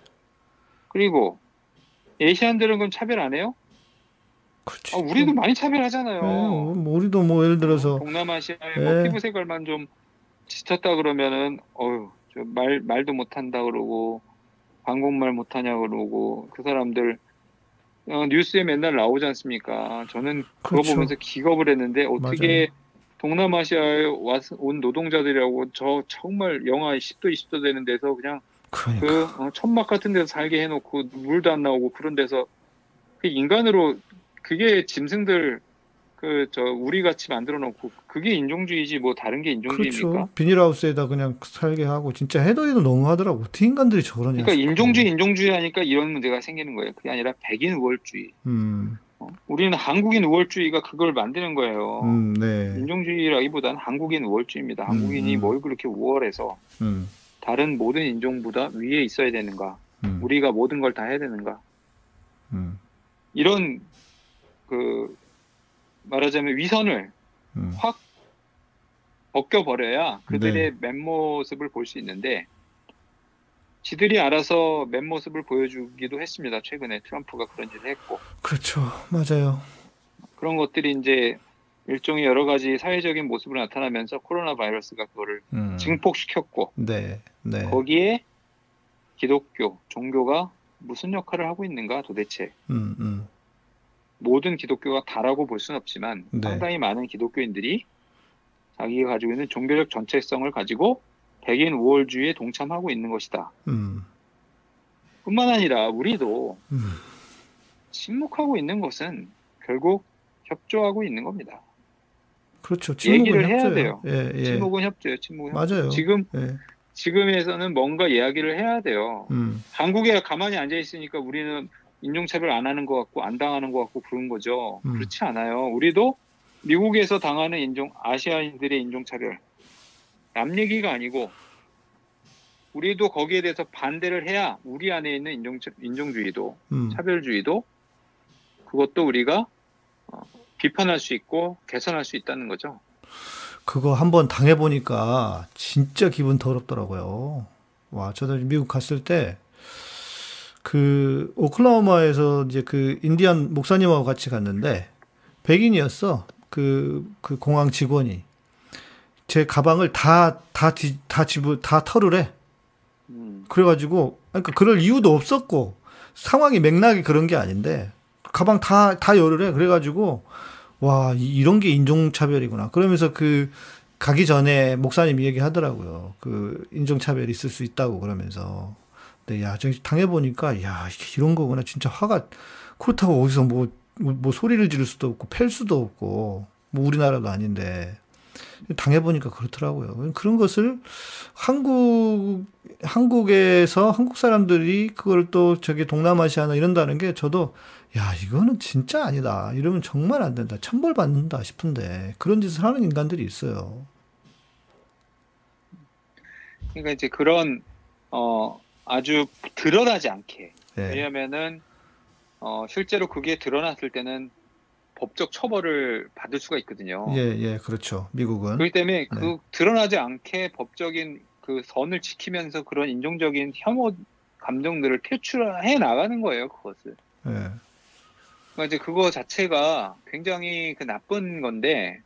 그리고 에이시안들은 그럼 차별 안 해요? 그렇지. 아, 우리도 많이 차별하잖아요. 예, 뭐 우리도 뭐 예를 들어서 동남아시아의 예. 뭐 피부 색깔만 좀 짙었다 그러면은 어휴 저말 말도 못한다 그러고 한국말 못하냐 그러고 그 사람들 어, 뉴스에 맨날 나오지 않습니까? 저는 그거 그렇죠. 보면서 기겁을 했는데 어떻게 동남아시아에 왔, 온 노동자들이라고 저 정말 영하 10도 20도 되는 데서 그냥 그러니까 그 어, 천막 같은 데서 살게 해놓고 물도 안 나오고 그런 데서 그 인간으로 그게 짐승들 그 저 우리 같이 만들어 놓고 그게 인종주의지 뭐 다른 게 인종주의입니까? 그렇죠. 비닐하우스에다 그냥 살게 하고 진짜 해도 해도 너무하더라고. 어떻게 인간들이 저러냐. 그러니까. 인종주의 인종주의 하니까 이런 문제가 생기는 거예요. 그게 아니라 백인 우월주의. 음, 어? 우리는 한국인 우월주의가 그걸 만드는 거예요. 음, 네. 인종주의라기보다는 한국인 우월주의입니다. 한국인이 음. 뭘 그렇게 우월해서 음, 다른 모든 인종보다 위에 있어야 되는가? 음, 우리가 모든 걸 다 해야 되는가? 음, 이런 그 말하자면 위선을 음. 확 벗겨버려야 그들의 네. 맨모습을 볼 수 있는데 지들이 알아서 맨모습을 보여주기도 했습니다. 최근에 트럼프가 그런 일을 했고 그렇죠. 맞아요. 그런 것들이 이제 일종의 여러 가지 사회적인 모습으로 나타나면서 코로나 바이러스가 그거를 음. 증폭시켰고 네, 네. 거기에 기독교 종교가 무슨 역할을 하고 있는가 도대체 음, 음. 모든 기독교가 다라고 볼 수는 없지만 네. 상당히 많은 기독교인들이 자기가 가지고 있는 종교적 전체성을 가지고 백인 우월주의에 동참하고 있는 것이다. 음, 뿐만 아니라 우리도 음. 침묵하고 있는 것은 결국 협조하고 있는 겁니다. 그렇죠. 얘기를 침묵은 해야 협조예요. 돼요. 예, 예. 침묵은 협조예요. 침묵은 협조. 맞아요. 지금 예. 지금에서는 뭔가 이야기를 해야 돼요. 음, 한국에 가만히 앉아 있으니까 우리는 인종차별 안 하는 것 같고 안 당하는 것 같고 그런 거죠. 음. 그렇지 않아요. 우리도 미국에서 당하는 인종 아시아인들의 인종차별 남 얘기가 아니고 우리도 거기에 대해서 반대를 해야 우리 안에 있는 인종 인종주의도 음. 차별주의도 그것도 우리가 어, 비판할 수 있고 개선할 수 있다는 거죠. 그거 한번 당해 보니까 진짜 기분 더럽더라고요. 와, 저도 미국 갔을 때, 그, 오클라호마에서 이제 그 인디안 목사님하고 같이 갔는데, 백인이었어. 그, 그 공항 직원이. 제 가방을 다, 다, 뒤, 다 집을, 다 털을 해. 음, 그래가지고, 그러니까 그럴 이유도 없었고, 상황이 맥락이 그런 게 아닌데, 가방 다, 다 열을 해. 그래가지고, 와, 이- 이런 게 인종차별이구나. 그러면서 그, 가기 전에 목사님이 얘기하더라고요. 그, 인종차별이 있을 수 있다고 그러면서. 근데 야, 저 당해보니까, 야, 이런 거구나. 진짜 화가, 그렇다고 어디서 뭐, 뭐 소리를 지를 수도 없고, 팰 수도 없고, 뭐 우리나라도 아닌데. 당해보니까 그렇더라고요. 그런 것을 한국, 한국에서 한국 사람들이 그걸 또 저기 동남아시아나 이런다는 게 저도 야, 이거는 진짜 아니다. 이러면 정말 안 된다. 천벌 받는다 싶은데 그런 짓을 하는 인간들이 있어요. 그러니까 이제 그런 어, 아주 드러나지 않게 예. 왜냐면은 어, 실제로 그게 드러났을 때는 법적 처벌을 받을 수가 있거든요. 예, 예, 그렇죠. 미국은. 그렇기 때문에 그 드러나지 않게 법적인 그 선을 지키면서 그런 인종적인 혐오 감정들을 표출해 나가는 거예요, 그것을. 예. 그러니까 이제 그거 자체가 굉장히 그 나쁜 건데,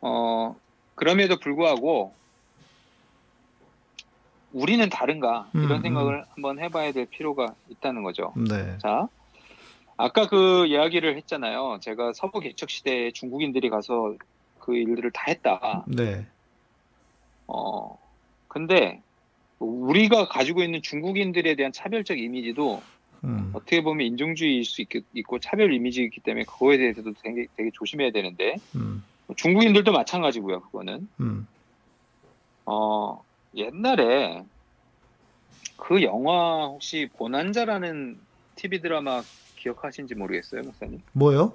어, 그럼에도 불구하고, 우리는 다른가, 음, 이런 음. 생각을 한번 해봐야 될 필요가 있다는 거죠. 네. 자, 아까 그 이야기를 했잖아요. 제가 서부 개척 시대에 중국인들이 가서 그 일들을 다 했다. 네. 어, 근데 우리가 가지고 있는 중국인들에 대한 차별적 이미지도 음. 어떻게 보면 인종주의일 수 있, 고 차별 이미지이기 때문에 그거에 대해서도 되게, 되게 조심해야 되는데 음. 중국인들도 마찬가지고요. 그거는 음. 어, 옛날에 그 영화 혹시 보난자라는 TV 드라마 기억하신지 모르겠어요, 목사님. 뭐요?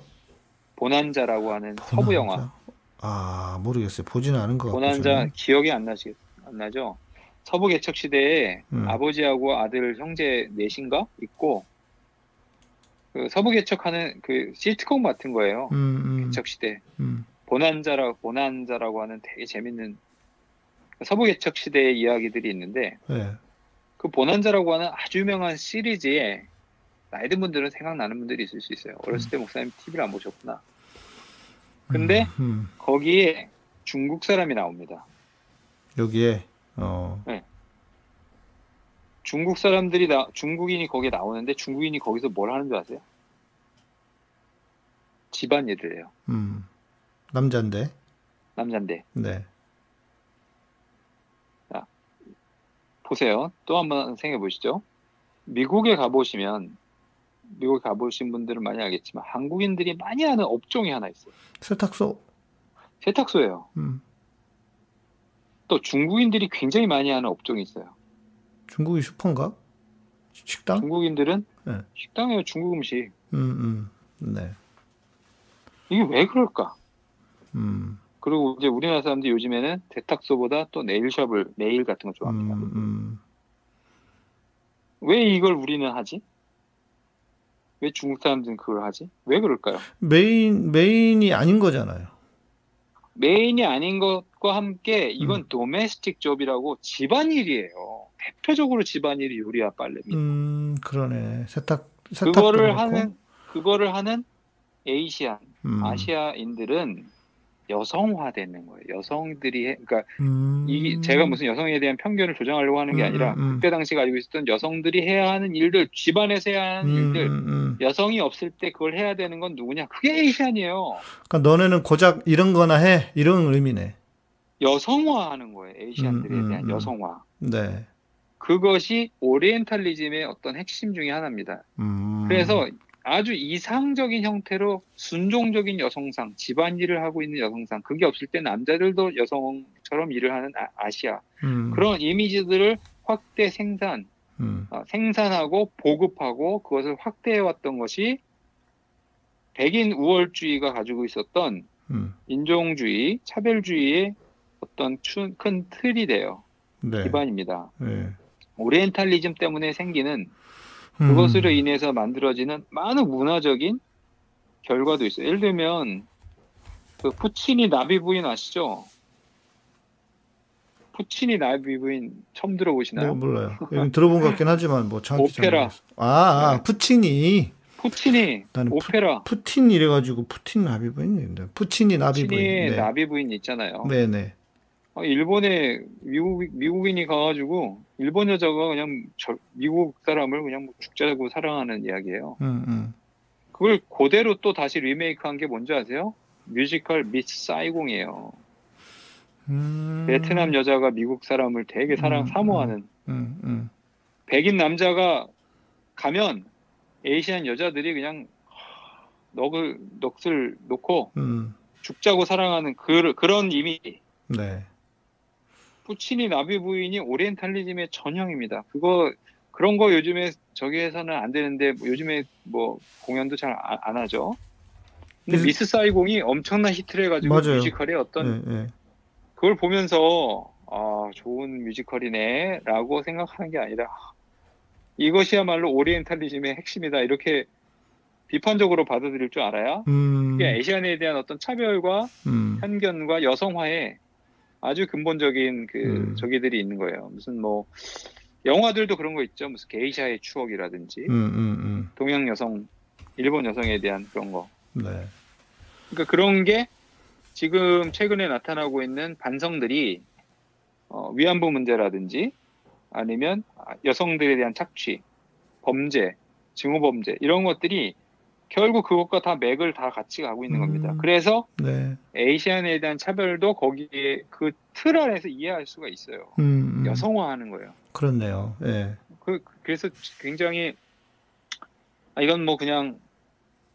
보난자라고 하는 서부 영화. 아, 모르겠어요. 보지는 않은 것 같고. 보난자 저는. 기억이 안 나시 안 나죠? 서부 개척 시대에 음. 아버지하고 아들 형제 넷인가 있고 그 서부 개척하는 그 시트콤 같은 거예요. 음, 음. 개척 시대 음. 보난자라 보난자라고 하는 되게 재밌는 서부 개척 시대의 이야기들이 있는데 예. 그 보난자라고 하는 아주 유명한 시리즈에 나이 든 분들은 생각나는 분들이 있을 수 있어요. 어렸을 때 목사님 TV를 안 보셨구나. 근데 음, 거기에 중국 사람이 나옵니다. 여기에 어, 중국 사람들이 나, 중국인이 거기에 나오는데 중국인이 거기서 뭘 하는 줄 아세요? 집안 일을 해요. 음, 남자인데, 남잔데. 네, 보세요. 또 한번 생각해 보시죠. 미국에 가보시면, 미국에 가보신 분들은 많이 알겠지만, 한국인들이 많이 하는 업종이 하나 있어요. 세탁소, 세탁소예요. 음, 또 중국인들이 굉장히 많이 하는 업종이 있어요. 중국이 슈퍼인가? 식당? 중국인들은 네. 식당에 중국 음식. 음, 음, 네, 이게 왜 그럴까? 음, 그리고 이제 우리나라 사람들이 요즘에는 세탁소보다 또 네일샵을, 네일 같은 거 좋아합니다. 음, 음, 왜 이걸 우리는 하지? 왜 중국 사람들은 그걸 하지? 왜 그럴까요? 메인 메인이 아닌 거잖아요. 메인이 아닌 것과 함께 이건 도메스틱 접이라고 집안일이에요. 대표적으로 집안일이 요리와 빨래입니다. 음, 그러네. 세탁 세탁도 그거를 그렇고. 하는 그거를 하는 에이시안, 음, 아시아인들은 여성화되는 거예요. 여성들이 해, 그러니까 음, 이 제가 무슨 여성에 대한 편견을 조장하려고 하는 게 음, 아니라 음, 음. 그때 당시 가지고 있었던 여성들이 해야 하는 일들, 집안에서 해야 하는 음, 일들. 여성이 없을 때 그걸 해야 되는 건 누구냐? 그게 에이시안이에요. 그러니까 너네는 고작 이런 거나 해. 이런 의미네. 여성화하는 거예요. 에이시안들에 대한 음. 여성화. 네. 그것이 오리엔탈리즘의 어떤 핵심 중에 하나입니다. 음. 그래서 아주 이상적인 형태로 순종적인 여성상, 집안일을 하고 있는 여성상, 그게 없을 때 남자들도 여성처럼 일을 하는 아- 아시아. 음, 그런 이미지들을 확대 생산, 음, 어, 생산하고 보급하고 그것을 확대해 왔던 것이 백인 우월주의가 가지고 있었던 음. 인종주의, 차별주의의 어떤 추- 큰 틀이 돼요. 네. 기반입니다. 네. 오리엔탈리즘 때문에 생기는 음. 그것으로 인해서 만들어지는 많은 문화적인 결과도 있어요. 예를 들면 그 푸치니 나비 부인 아시죠? 푸치니 나비 부인 처음 들어보시나요? 뭐 몰라요. 여기 들어본 것 같긴 하지만 뭐 정확히 잘 오페라. 아, 아, 네. 푸치니. 푸치니 나는 푸- 오페라 푸틴 이래가지고 푸틴 나비 부인인데 푸치니 나비 부인. 푸치니 네. 나비 부인 있잖아요. 네네. 어, 일본에 미국 미국인이 가가지고 일본 여자가 그냥 저- 미국 사람을 그냥 뭐 죽자고 사랑하는 이야기예요. 음, 음. 그걸 그대로 또 다시 리메이크한 게 뭔지 아세요? 뮤지컬 미스 사이공이에요. 음. 베트남 여자가 미국 사람을 되게 사랑 음, 사모하는 음, 음. 백인 남자가 가면 에이시안 여자들이 그냥 넋을 넋을 놓고 음. 죽자고 사랑하는 그, 그런 이미지. 네. 푸치니 나비 부인이 오리엔탈리즘의 전형입니다. 그거 그런 거 요즘에 저기에서는 안 되는데 뭐 요즘에 뭐 공연도 잘 안 하죠. 근데 미스- 사이공이 엄청난 히트를 해가지고 맞아요. 뮤지컬의 어떤 네, 네. 그걸 보면서 아 좋은 뮤지컬이네라고 생각하는 게 아니라 이것이야말로 오리엔탈리즘의 핵심이다 이렇게 비판적으로 받아들일 줄 알아야 음. 이게 아시안에 대한 어떤 차별과 음. 편견과 여성화에 아주 근본적인 그 음. 저기들이 있는 거예요. 무슨 뭐 영화들도 그런 거 있죠. 무슨 게이샤의 추억이라든지 음, 음, 동양 여성, 일본 여성에 대한 그런 거. 음. 네. 그러니까 그런 게 지금 최근에 나타나고 있는 반성들이 어, 위안부 문제라든지 아니면 여성들에 대한 착취, 범죄, 증오범죄 이런 것들이 결국 그것과 다 맥을 다 같이 가고 있는 겁니다. 음. 그래서 네. 에이시안에 대한 차별도 거기에 그 틀 안에서 이해할 수가 있어요. 음, 음. 여성화하는 거예요. 그렇네요. 예. 그, 그래서 굉장히, 아, 이건 뭐 그냥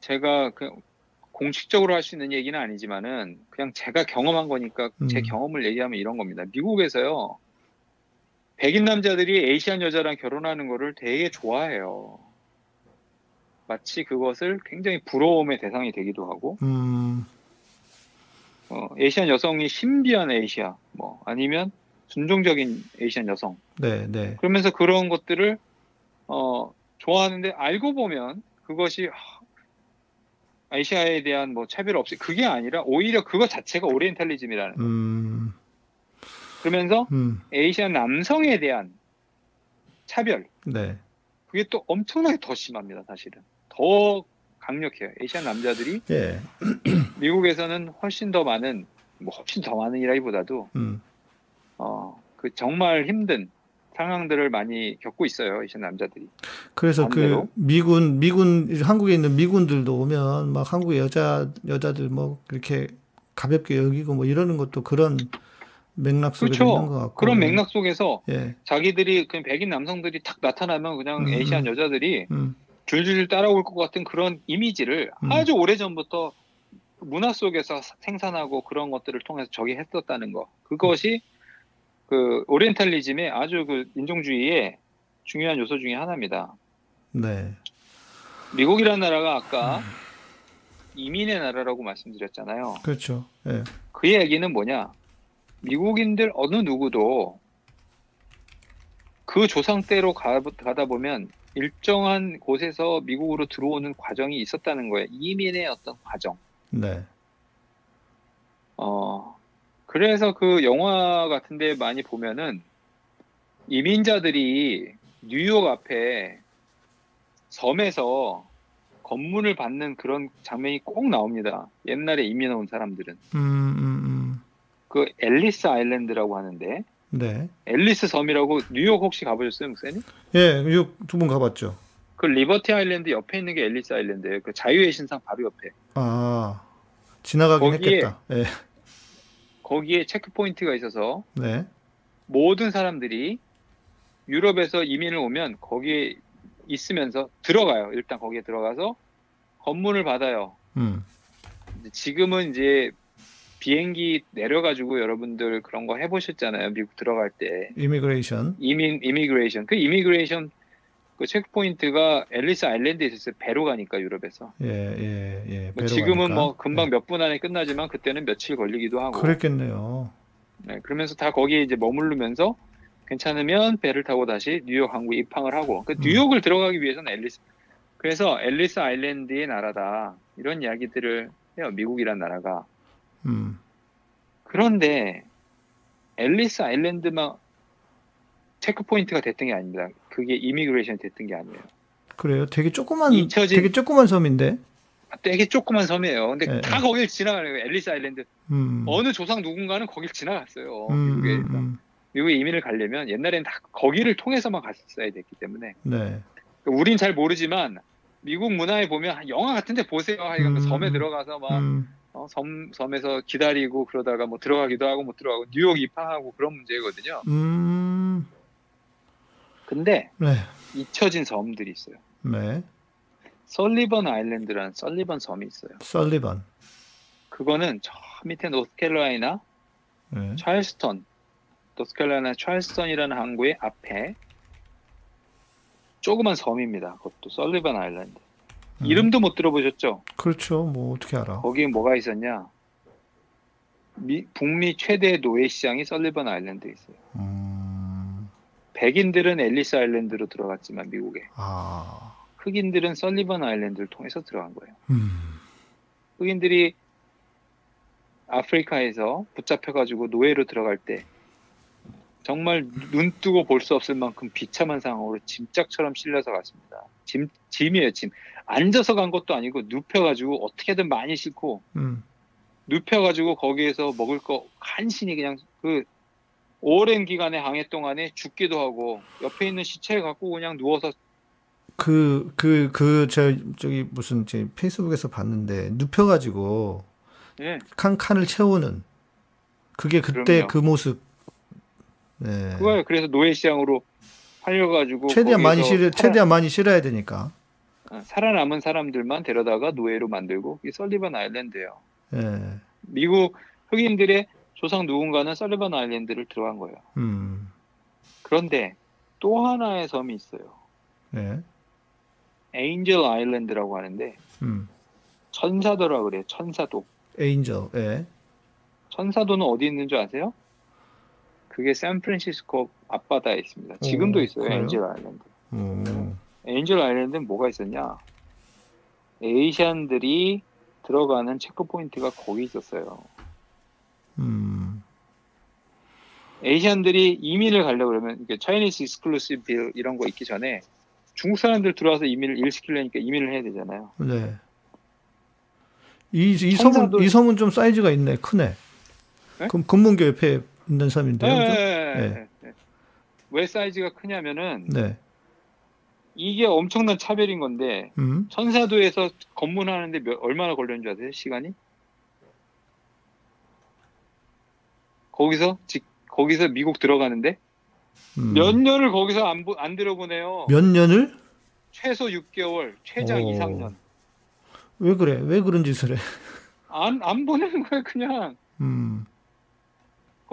제가 그 공식적으로 할 수 있는 얘기는 아니지만은 그냥 제가 경험한 거니까 제 음. 경험을 얘기하면 이런 겁니다. 미국에서요, 백인 남자들이 에이시안 여자랑 결혼하는 거를 되게 좋아해요. 마치 그것을 굉장히 부러움의 대상이 되기도 하고, 음. 어, 에이시안 여성이 신비한 에이시아, 뭐, 아니면 순종적인 에이시안 여성. 네, 네. 그러면서 그런 것들을, 어, 좋아하는데 알고 보면 그것이, 하, 아시아에 대한 뭐 차별 없이, 그게 아니라 오히려 그거 자체가 오리엔탈리즘이라는. 음. 그러면서 음. 에이시안 남성에 대한 차별, 네. 그게 또 엄청나게 더 심합니다, 사실은. 더 강력해요. 에이시안 남자들이 예. 미국에서는 훨씬 더 많은, 뭐 훨씬 더 많은이라기보다도 음. 어, 그 정말 힘든 상황들을 많이 겪고 있어요, 에이시안 남자들이. 그래서 그 반대로? 미군 미군 한국에 있는 미군들도 오면 막 한국 여자 여자들 뭐 그렇게 가볍게 여기고 뭐 이러는 것도 그런 맥락 속에 그렇죠. 있는 것 같고 그런 맥락 속에서 예. 자기들이 그냥 백인 남성들이 탁 나타나면 그냥 음, 에이시안 음. 여자들이 음. 줄줄 따라올 것 같은 그런 이미지를 음. 아주 오래 전부터 문화 속에서 생산하고 그런 것들을 통해서 저기 했었다는 거. 그것이 그 오리엔탈리즘의 아주 그 인종주의의 중요한 요소 중에 하나입니다. 네. 미국이라는 나라가 아까 이민의 나라라고 말씀드렸잖아요. 그렇죠. 예. 그 얘기는 뭐냐? 미국인들 어느 누구도 그 조상 때로 가, 가다 보면 일정한 곳에서 미국으로 들어오는 과정이 있었다는 거예요. 이민의 어떤 과정. 네. 어, 그래서 그 영화 같은데 많이 보면은 이민자들이 뉴욕 앞에 섬에서 검문을 받는 그런 장면이 꼭 나옵니다. 옛날에 이민 온 사람들은. 음, 음, 음. 그 앨리스 아일랜드라고 하는데 네. 앨리스 섬이라고 뉴욕 혹시 가보셨어요, 목사님? 예, 두분 가봤죠. 그 Liberty Island 옆에 있는 게 Ellis Island예요. 그 자유의 여신상 바로 옆에. 아, 지나가긴 거기에- 했겠다. 예. 거기에 checkpoint가 있어서 네. 모든 사람들이 유럽에서 이민을 오면 거기에 있으면서 들어가요. 일단 거기에 들어가서 검문을 받아요. 음. 지금은 이제 비행기 내려가지고 여러분들 그런 거 해보셨잖아요. 미국 들어갈 때 Immigration. 이민 immigration 그 immigration 그 checkpoint가 Ellis Island에 있었어요. 배로 가니까 유럽에서. 예, 예, 예. 뭐 지금은 가니까. 뭐 금방 예. 몇분 안에 끝나지만 그때는 며칠 걸리기도 하고. 그랬겠네요. 네, 그러면서 다 거기에 이제 머무르면서 괜찮으면 배를 타고 다시 뉴욕 항구에 입항을 하고 그 음. 뉴욕을 들어가기 위해서는 Ellis 그래서 Ellis Island의 나라다 이런 이야기들을 해요 미국이란 나라가 음. 그런데 Ellis Island만 checkpoint가 됐던 게 아닙니다 그게 immigration 됐던 게 아니에요 그래요. 되게 조그만 잊혀진- 되게 조그만 섬인데. 되게 조그만 섬이에요 근데 예, 다 예. 거길 지나가는 거예요 Ellis Island 음. 어느 조상 누군가는 거길 지나갔어요 음, 미국에 음, 음. 미국에 이민을 가려면 옛날에는 다 거기를 통해서만 갔었어야 됐기 때문에 네. 우린 잘 모르지만 미국 문화에 보면 영화 같은데 보세요. 하여간 그 음. 섬에 들어가서 막 음. 어, 섬, 섬에서 기다리고 그러다가 뭐 들어가기도 하고 못 들어가고 뉴욕 입항하고 그런 문제거든요. 음. 근데 네. 잊혀진 섬들이 있어요. 네. 설리번 아일랜드라는 설리번 섬이 있어요. 설리번. 그거는 저 밑에 노스캐롤라이나 네. 찰스턴, 노스캐롤라이나 찰스턴이라는 항구의 앞에 조그만 섬입니다. 그것도 설리번 아일랜드. 음. 이름도 못 들어보셨죠? 그렇죠. 뭐 어떻게 알아? 거기에 뭐가 있었냐? 미- 북미 최대 노예 시장이 설리번 아일랜드에 있어요. 음. 백인들은 앨리스 아일랜드로 들어갔지만 미국에 아. 흑인들은 설리번 아일랜드를 통해서 들어간 거예요. 음. 흑인들이 아프리카에서 붙잡혀가지고 노예로 들어갈 때 정말 눈 뜨고 볼 수 없을 만큼 비참한 상황으로 짐짝처럼 실려서 갔습니다. 짐, 짐이에요, 짐. 앉아서 간 것도 아니고 눕혀가지고 어떻게든 많이 싣고 음. 눕혀가지고 거기에서 먹을 거 간신히 그냥 그 오랜 기간의 항해 동안에 죽기도 하고 옆에 있는 시체를 갖고 그냥 누워서 그, 그, 그, 저, 저기, 무슨, 제 페이스북에서 봤는데, 눕혀가지고, 예, 칸, 칸을 채우는, 그게 그때 그럼요. 그 모습, 네. 그거예요. 그래서 노예 시장으로 팔려가지고 최대한 많이 실어, 살아- 최대한 많이 실어야 되니까. 어, 살아남은 사람들만 데려다가 노예로 만들고 이게 설리번 아일랜드예요. 예. 미국 흑인들의 조상 누군가는 설리번 아일랜드를 들어간 거예요. 음. 그런데 또 하나의 섬이 있어요. 예. 에인젤 아일랜드라고 하는데 음. 천사도라 그래요. 천사도. 에인저, 예. 천사도는 어디 있는 줄 아세요? 그게 샌프란시스코 앞바다에 있습니다. 지금도 오, 있어요. 그래요? Angel Island. 음. Angel Island는 뭐가 있었냐? Asian들이 들어가는 checkpoint가 거기 있었어요. 음. Asian들이 이민을 가려고 그러면 이게 Chinese Exclusive Bill 이런 거 있기 전에 중국 사람들 들어와서 이민을 일시키려니까 이민을 해야 되잖아요. 네. 이, 이 섬은, 천사도- 이 섬은 좀 사이즈가 있네. 크네. 네? 그럼 금문교 옆에 있는 섬인데요. 네? 네, 네. 네, 네. 왜 사이즈가 크냐면은 네. 이게 엄청난 차별인 건데 음. 천사도에서 검문하는데 몇, 얼마나 걸렸는 줄 아세요? 시간이? 거기서 직 거기서 미국 들어가는데 음. 몇 년을 거기서 안, 보- 안 들어보내요. 몇 년을? 최소 6개월, 최장 오. 2, 3년. 왜 그래? 왜 그런 짓을 해? 안, 안 보내는 거예요, 그냥. 음.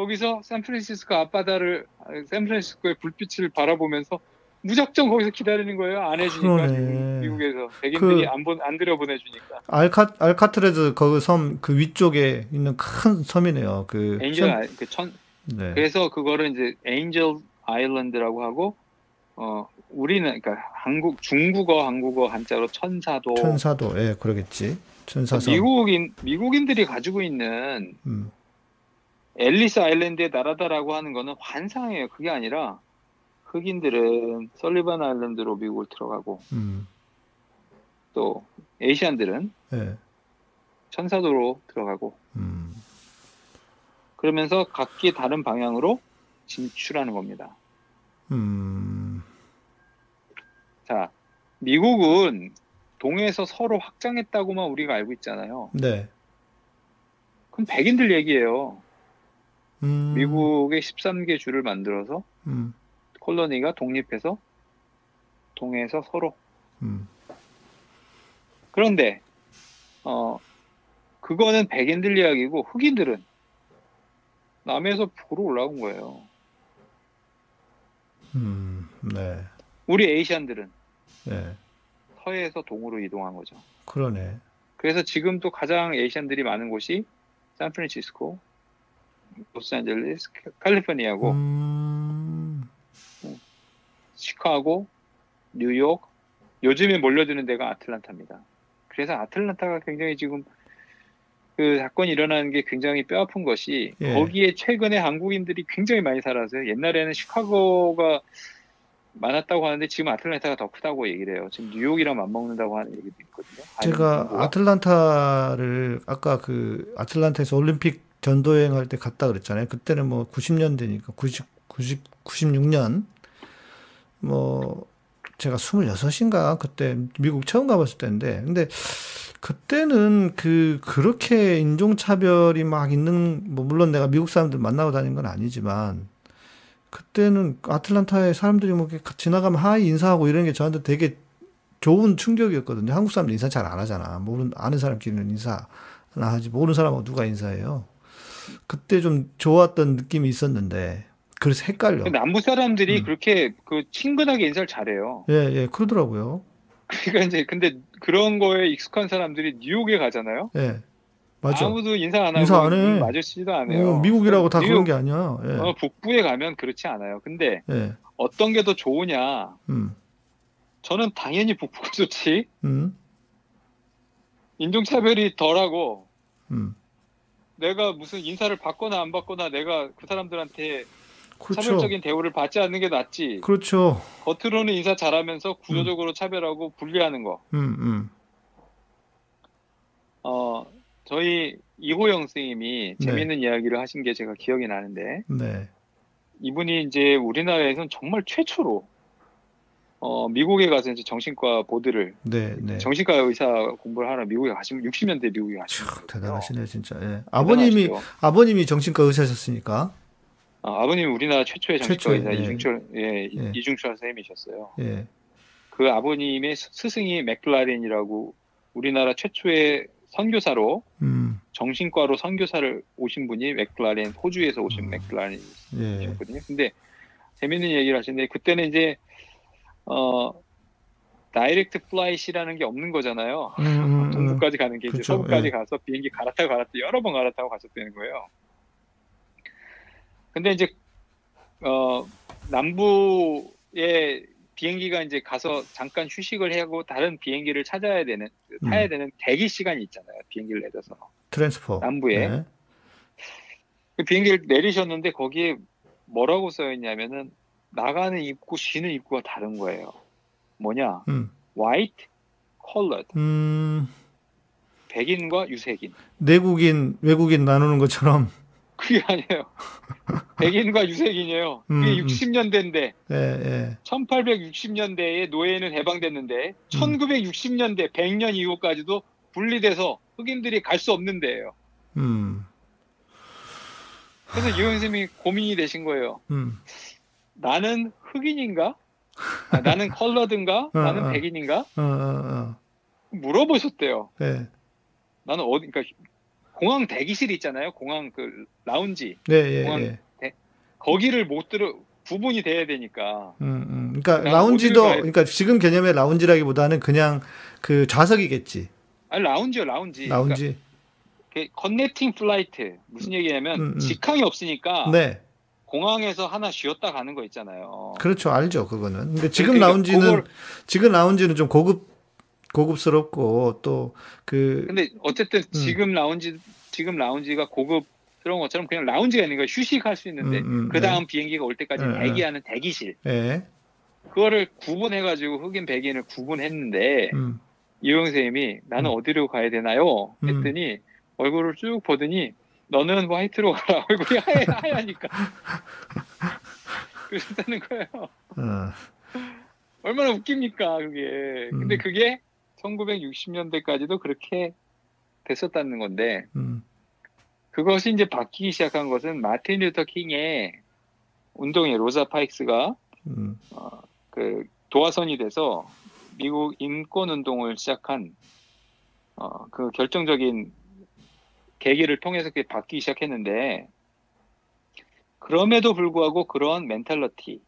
거기서 샌프란시스코 앞바다를, 아, 샌프란시스코의 불빛을 바라보면서 무작정 거기서 기다리는 거예요. 안 해주니까. 그러네. 미국, 에서 백인들이 그- 안, 보, 안 들여보내주니까. 알카 알카트레즈 그 섬 그 위쪽에 있는 큰 섬이네요. 그 엔젤, 그 천, 네. 그래서 그거를 이제 엔젤 아일랜드라고 하고, 어, 우리는, 그러니까 한국, 중국어, 한국어 한자로 천사도. 천사도 예, 그러겠지. 천사섬. 미국인, 미국인들이 가지고 있는 음. 앨리스 아일랜드의 나라다라고 하는 거는 환상이에요. 그게 아니라 흑인들은 설리반 아일랜드로 미국을 들어가고 음. 또 에이시안들은 예. 천사도로 들어가고 음. 그러면서 각기 다른 방향으로 진출하는 겁니다. 음. 자, 미국은 동에서 서로 확장했다고만 우리가 알고 있잖아요. 네. 그럼 백인들 얘기예요. 음. 미국의 13개 주를 만들어서 음. 콜로니가 독립해서 동에서 서로 음. 그런데 어 그거는 백인들 이야기고 흑인들은 남에서 북으로 올라온 거예요. 음. 네. 우리 에이시안들은 네. 서해에서 동으로 이동한 거죠. 그러네. 그래서 지금도 가장 에이시안들이 많은 곳이 샌프란시스코, 로스앤젤레스, 캘리포니아고 음. 시카고, 뉴욕, 요즘에 몰려드는 데가 아틀란타입니다. 그래서 아틀란타가 굉장히 지금 그 사건이 일어나는 게 굉장히 뼈아픈 것이 예. 거기에 최근에 한국인들이 굉장히 많이 살아서요. 옛날에는 시카고가 많았다고 하는데 지금 아틀란타가 더 크다고 얘기를 해요. 지금 뉴욕이랑 맞먹는다고 하는 얘기도 있거든요. 제가 한국과. 아틀란타를 아까 그 아틀란타에서 올림픽 전도여행 할 때 갔다 그랬잖아요. 그때는 뭐 90년대니까 90 90 96년 뭐 제가 26인가 그때 미국 처음 가봤을 때인데 근데 그때는 그 그렇게 인종 차별이 막 있는 뭐 물론 내가 미국 사람들 만나고 다닌 건 아니지만 그때는 아틀란타에 사람들이 뭐 이렇게 지나가면 hi 인사하고 이런 게 저한테 되게 좋은 충격이었거든요. 한국 사람들 인사 잘 안 하잖아. 모르는 아는 사람끼리는 인사 나 하지 모르는 사람하고 누가 인사해요. 그때 좀 좋았던 느낌이 있었는데 그래서 헷갈려. 남부 사람들이 음. 그렇게 그 친근하게 인사를 잘해요. 예, 예, 그러더라고요. 그러니까 이제 근데 그런 거에 익숙한 사람들이 뉴욕에 가잖아요. 예, 맞아. 아무도 인사 안 하고 인사 안 해. 눈 마주치지도 않아요. 어, 미국이라고 다 뉴욕, 그런 게 아니야. 예, 어, 북부에 가면 그렇지 않아요. 근데 예, 어떤 게 더 좋으냐? 음, 저는 당연히 북부가 좋지. 음, 인종차별이 덜하고 음. 내가 무슨 인사를 받거나 안 받거나 내가 그 사람들한테 그렇죠. 차별적인 대우를 받지 않는 게 낫지. 그렇죠. 겉으로는 인사 잘하면서 구조적으로 차별하고 분리하는 거. 음, 음, 어, 저희 이호영 선생님이 네. 재미있는 이야기를 하신 게 제가 기억이 나는데 네, 이분이 이제 우리나라에서는 정말 최초로 어, 미국에 가서 이제 정신과 보드를 네, 네. 정신과 의사 공부를 하러 미국에 가시면 60년대 미국에 가시면 참, 대단하시네 진짜. 예. 아버님이 대단하시죠. 아버님이 정신과 의사셨으니까. 아, 아버님 우리나라 최초의 정신과 최초의, 의사 예. 이중철 예, 예. 이중철 선생님이셨어요. 예, 그 아버님의 스- 스승이 맥클라렌이라고 우리나라 최초의 선교사로 음, 정신과로 선교사를 오신 분이 맥클라렌 호주에서 오신 음. 맥클라렌이셨거든요. 예, 근데 재밌는 얘기를 하시는데 그때는 이제 어 direct flight이라는 게 없는 거잖아요. 음, 음, 음. 동부까지 가는 게 이제 그쵸, 서부까지 예. 가서 비행기 갈아타고 갈아타고 여러 번 갈아타고 갔었다는 거예요. 근데 이제 어 남부에 비행기가 이제 가서 잠깐 휴식을 하고 다른 비행기를 찾아야 되는 타야 음. 되는 대기 시간이 있잖아요. 비행기를 내려서 transfer. 남부에. 네. 그 비행기를 내리셨는데 거기에 뭐라고 써 있냐면은 나가는 입구 쉬는 입구가 다른 거예요. 뭐냐? 음. white, colored. 음, 백인과 유색인. 내국인, 외국인 나누는 것처럼. 그게 아니에요. 백인과 유색인이에요. 음, 그게 음. 60년대인데 예, 예. 1860년대에 노예는 해방됐는데 음. 1960년대 100년 이후까지도 분리돼서 흑인들이 갈 수 없는 데예요. 음, 그래서 유영 선생님이 고민이 되신 거예요. 음. 나는 흑인인가? 아, 나는 컬러든가? 어, 나는 어. 백인인가? 어, 어, 물어보셨대요. 어. 예. 나는 어디, 그러니까 공항 대기실 있잖아요. 공항 그 라운지. 네, 예, 공항- 예. 거기를 못 들어 구분이 돼야 되니까. 음, 음. 그러니까 난 라운지도, 그러니까 지금 개념의 라운지라기보다는 그냥 그 좌석이겠지. 아니 라운지요, 라운지. 그러니까 라운지. connecting flight 무슨 얘기냐면 음, 음. 직항이 없으니까 네. 공항에서 하나 쉬었다 가는 거 있잖아요. 그렇죠. 알죠. 그거는. 근데 지금 그러니까 라운지는, 그걸- 지금 라운지는 좀 고급, 고급스럽고 또 그, 근데 어쨌든 지금 라운지 지금 라운지가 고급스러운 것처럼 그냥 라운지가 있는 거예요. 휴식할 수 있는데 음, 음, 그 다음 비행기가 올 때까지 네, 대기하는 대기실 예. 그거를 구분해가지고 흑인 백인을 구분했는데 음, 이용 선생님이 나는 음. 어디로 가야 되나요? 음. 했더니 얼굴을 쭉 보더니 너는 화이트로 가라 얼굴이 하얘, 하얘니까 그랬다는 거예요. 어, 얼마나 웃깁니까 그게. 근데 음. 그게 1960년대까지도 그렇게 됐었다는 건데 음, 그것이 이제 바뀌기 시작한 것은 마틴 루터 킹의 운동에 로자 파크스가 음, 그 도화선이 돼서 미국 인권 운동을 시작한 어, 그 결정적인 계기를 통해서 그게 바뀌기 시작했는데 그럼에도 불구하고 그런 멘탈러티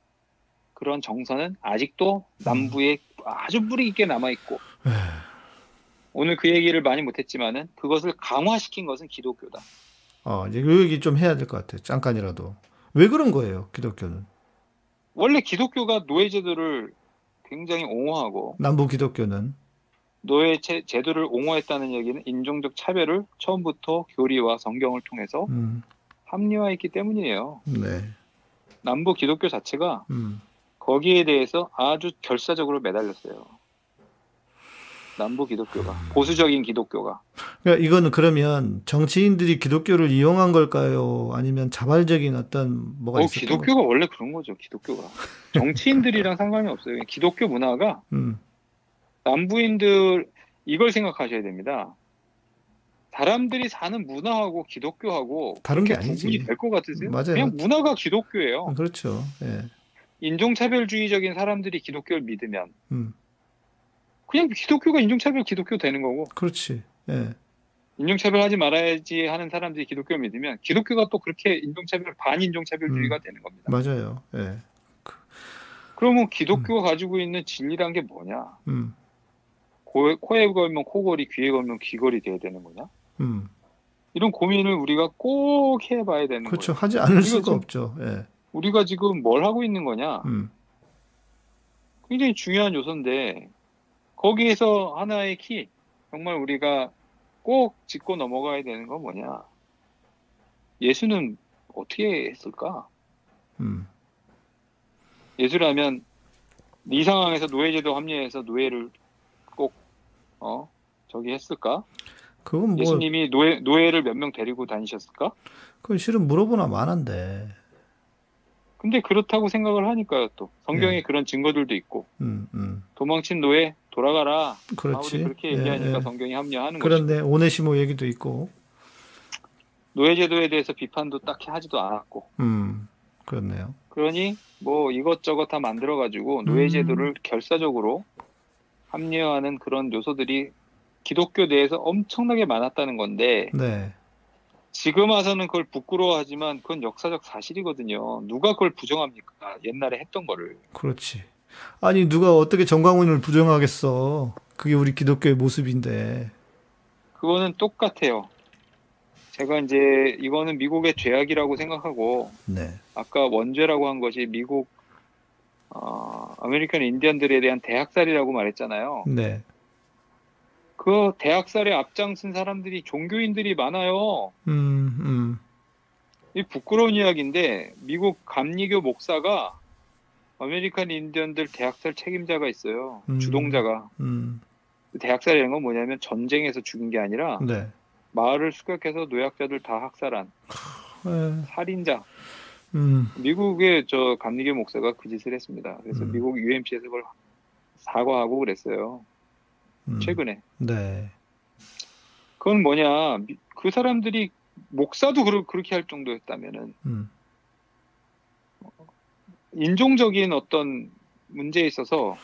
그런 정서는 아직도 남부에 아주 뿌리 깊게 남아 있고. 오늘 그 얘기를 많이 못했지만은 그것을 강화시킨 것은 기독교다. 어, 이제 요 얘기 좀 해야 될 것 같아요. 잠깐이라도. 왜 그런 거예요, 기독교는? 원래 기독교가 노예 제도를 굉장히 옹호하고 남부 기독교는. 노예 제, 제도를 옹호했다는 얘기는 인종적 차별을 처음부터 교리와 성경을 통해서 음, 합리화했기 때문이에요. 네. 남부 기독교 자체가 음, 거기에 대해서 아주 결사적으로 매달렸어요. 남부 기독교가 보수적인 기독교가 그러니까 이거는 그러면 정치인들이 기독교를 이용한 걸까요? 아니면 자발적인 어떤 뭐가 어, 기독교가 원래 그런 거죠. 기독교가 정치인들이랑 상관이 없어요. 기독교 문화가 거- 음, 남부인들 이걸 생각하셔야 됩니다. 사람들이 사는 문화하고 기독교하고 다른 게 아니지. 구분이 될것 같으세요? 맞아요. 그냥 문화가 기독교예요. 그렇죠. 예. 인종차별주의적인 사람들이 기독교를 믿으면 음, 그냥 기독교가 인종차별 기독교 되는 거고 그렇지. 예. 인종차별하지 말아야지 하는 사람들이 기독교를 믿으면 기독교가 또 그렇게 인종차별 반인종차별주의가 음. 되는 겁니다. 맞아요. 예. 그러면 기독교가 가지고 있는 진리란 게 뭐냐? 음, 코, 코에 걸면 코걸이, 귀에 걸면 귀걸이 돼야 되는 거냐? 음. 이런 고민을 우리가 꼭 해봐야 되는 그렇죠. 거예요. 하지 않을 수가 좀- 없죠. 예. 우리가 지금 뭘 하고 있는 거냐? 음, 굉장히 중요한 요소인데 거기에서 하나의 키 정말 우리가 꼭 짚고 넘어가야 되는 건 뭐냐? 예수는 어떻게 했을까? 음. 예수라면 이 상황에서 노예제도 합리화해서 노예를 꼭 어? 저기 했을까? 그건 뭐, 예수님이 노예 노예를 몇 명 데리고 다니셨을까? 그건 실은 물어보나 마는데. 근데 그렇다고 생각을 하니까요 또 성경에 네. 그런 증거들도 있고 음, 음. 도망친 노예 돌아가라 그렇지. 그렇게 예, 얘기하니까 예. 성경이 합리화하는 거죠. 그런데 오네시모 얘기도 있고. 노예 제도에 대해서 비판도 딱히 하지도 않았고 음, 그렇네요. 그러니 뭐 이것저것 다 만들어 가지고 노예 제도를 결사적으로 합리화하는 그런 요소들이 기독교 내에서 엄청나게 많았다는 건데 네. 지금 와서는 그걸 부끄러워하지만 그건 역사적 사실이거든요. 누가 그걸 부정합니까? 옛날에 했던 거를. 그렇지. 아니, 누가 어떻게 정광훈을 부정하겠어. 그게 우리 기독교의 모습인데. 그거는 똑같아요. 제가 이제 이거는 미국의 죄악이라고 생각하고 네. 아까 원죄라고 한 것이 미국 어, 아메리칸 인디언들에 대한 대학살이라고 말했잖아요. 네. 그 대학살에 앞장선 사람들이 종교인들이 많아요. 음, 음. 이 부끄러운 이야기인데 미국 감리교 목사가 아메리칸 인디언들 대학살 책임자가 있어요. 음. 주동자가. 음, 대학살이라는 건 뭐냐면 전쟁에서 죽은 게 아니라 네. 마을을 습격해서 노약자들 다 학살한 에, 살인자. 음, 미국의 저 감리교 목사가 그 짓을 했습니다. 그래서 음. 미국 UMC에서 그걸 사과하고 그랬어요. 음, 최근에. 네. 그건 뭐냐? 미- 그 사람들이 목사도 그러, 그렇게 할 정도였다면은 음, 인종적인 어떤 문제에 있어서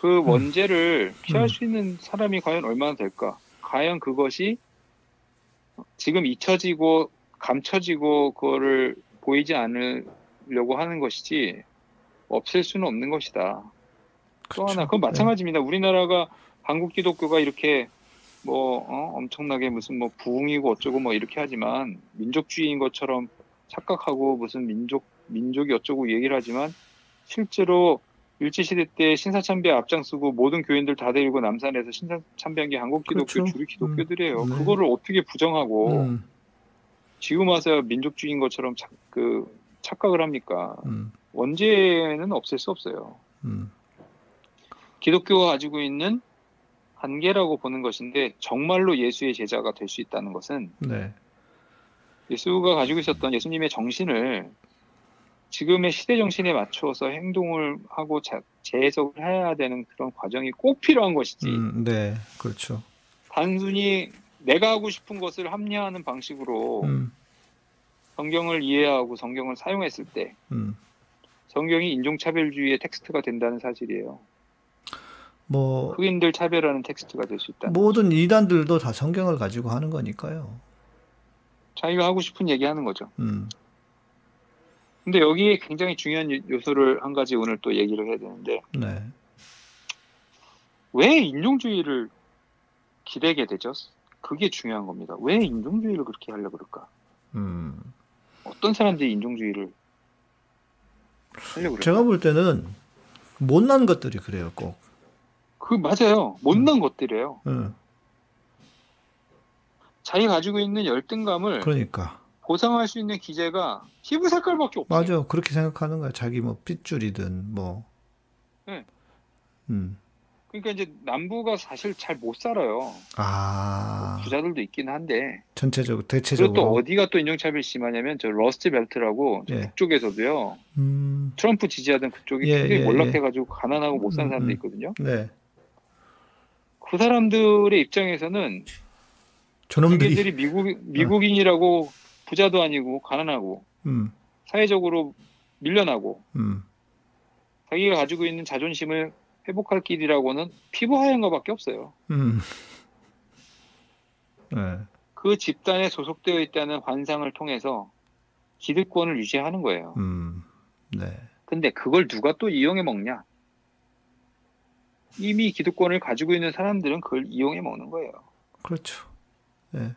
그 원죄를 피할 음. 수 있는 사람이 과연 얼마나 될까? 과연 그것이 지금 잊혀지고 감춰지고 그거를 보이지 않으려고 하는 것이지 없앨 수는 없는 것이다. 또 그쵸. 하나 그건 네. 마찬가지입니다. 우리나라가 한국 기독교가 이렇게 뭐 어, 엄청나게 무슨 뭐 부흥이고 어쩌고 뭐 이렇게 하지만 민족주의인 것처럼 착각하고 무슨 민족 민족이 어쩌고 얘기를 하지만 실제로 일제시대 때 신사참배 앞장서고 모든 교인들 다 데리고 남산에서 신사참배한 게 한국 기독교 그렇죠. 주류 기독교들이에요. 음, 네. 그거를 어떻게 부정하고 음, 지금 와서 민족주의인 것처럼 착, 그 착각을 합니까? 음, 원죄는 없앨 수 없어요. 음, 기독교가 가지고 있는 한계라고 보는 것인데 정말로 예수의 제자가 될 수 있다는 것은 네. 예수가 가지고 있었던 예수님의 정신을 지금의 시대 정신에 맞추어서 행동을 하고 자- 재해석을 해야 되는 그런 과정이 꼭 필요한 것이지 음, 네. 그렇죠. 단순히 내가 하고 싶은 것을 합리화하는 방식으로 음, 성경을 이해하고 성경을 사용했을 때 음. 성경이 인종차별주의의 텍스트가 된다는 사실이에요. 뭐 흑인들 차별하는 텍스트가 될 수 있다. 모든 이단들도 다 성경을 가지고 하는 거니까요. 자기가 하고 싶은 얘기 하는 거죠. 음, 근데 여기에 굉장히 중요한 요- 요소를 한 가지 오늘 또 얘기를 해야 되는데 네. 왜 인종주의를 기대게 되죠? 그게 중요한 겁니다. 왜 인종주의를 그렇게 하려고 그럴까? 음. 어떤 사람들이 인종주의를 하려고 그럴까? 제가 볼 때는 못난 것들이 그래요, 꼭. 그 맞아요. 못난 것들이에요. 응. 자기 가지고 있는 열등감을 그러니까. 보상할 수 있는 기제가 피부 색깔밖에 없어요. 맞아. 그렇게 생각하는 거야. 자기 뭐 핏줄이든 뭐. 네. 음. 그러니까 이제 남부가 사실 잘 못 살아요. 아, 부자들도 있긴 한데 전체적으로, 그리고 대체적으로. 또 어디가 또 인종차별이 심하냐면 저 러스트 벨트라고 저 예. 북쪽에서도요. 음, 트럼프 지지하던 그쪽이 예, 굉장히 예, 몰락해가지고 가난하고 못 사는 음, 사람도 음. 있거든요. 네. 그 사람들의 입장에서는 저놈들이. 자기들이 미국 미국인이라고 부자도 아니고 가난하고 음, 사회적으로 밀려나고 음, 자기가 가지고 있는 자존심을 회복할 길이라고는 피부 하얀 거밖에 없어요. 음. 네. 그 집단에 소속되어 있다는 환상을 통해서 기득권을 유지하는 거예요. 음, 네. 근데 그걸 누가 또 이용해 먹냐? 이미 기득권을 가지고 있는 사람들은 그걸 이용해 먹는 거예요. 그렇죠. 예.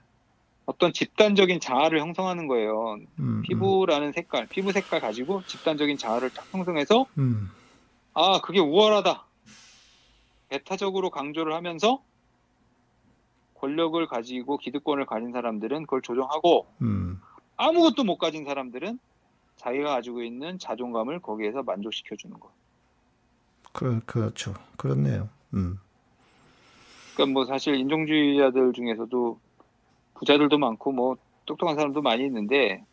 어떤 집단적인 자아를 형성하는 거예요. 음, 피부라는 색깔, 피부 색깔 가지고 집단적인 자아를 딱 형성해서 음, 아 그게 우월하다. 배타적으로 강조를 하면서 권력을 가지고 기득권을 가진 사람들은 그걸 조정하고 음, 아무것도 못 가진 사람들은 자기가 가지고 있는 자존감을 거기에서 만족시켜 주는 거. 그, 그렇죠. 그렇네요. 음, 그러니까 뭐 사실 인종주의자들 중에서도 부자들도 많고 뭐 똑똑한 사람도 많이 있는데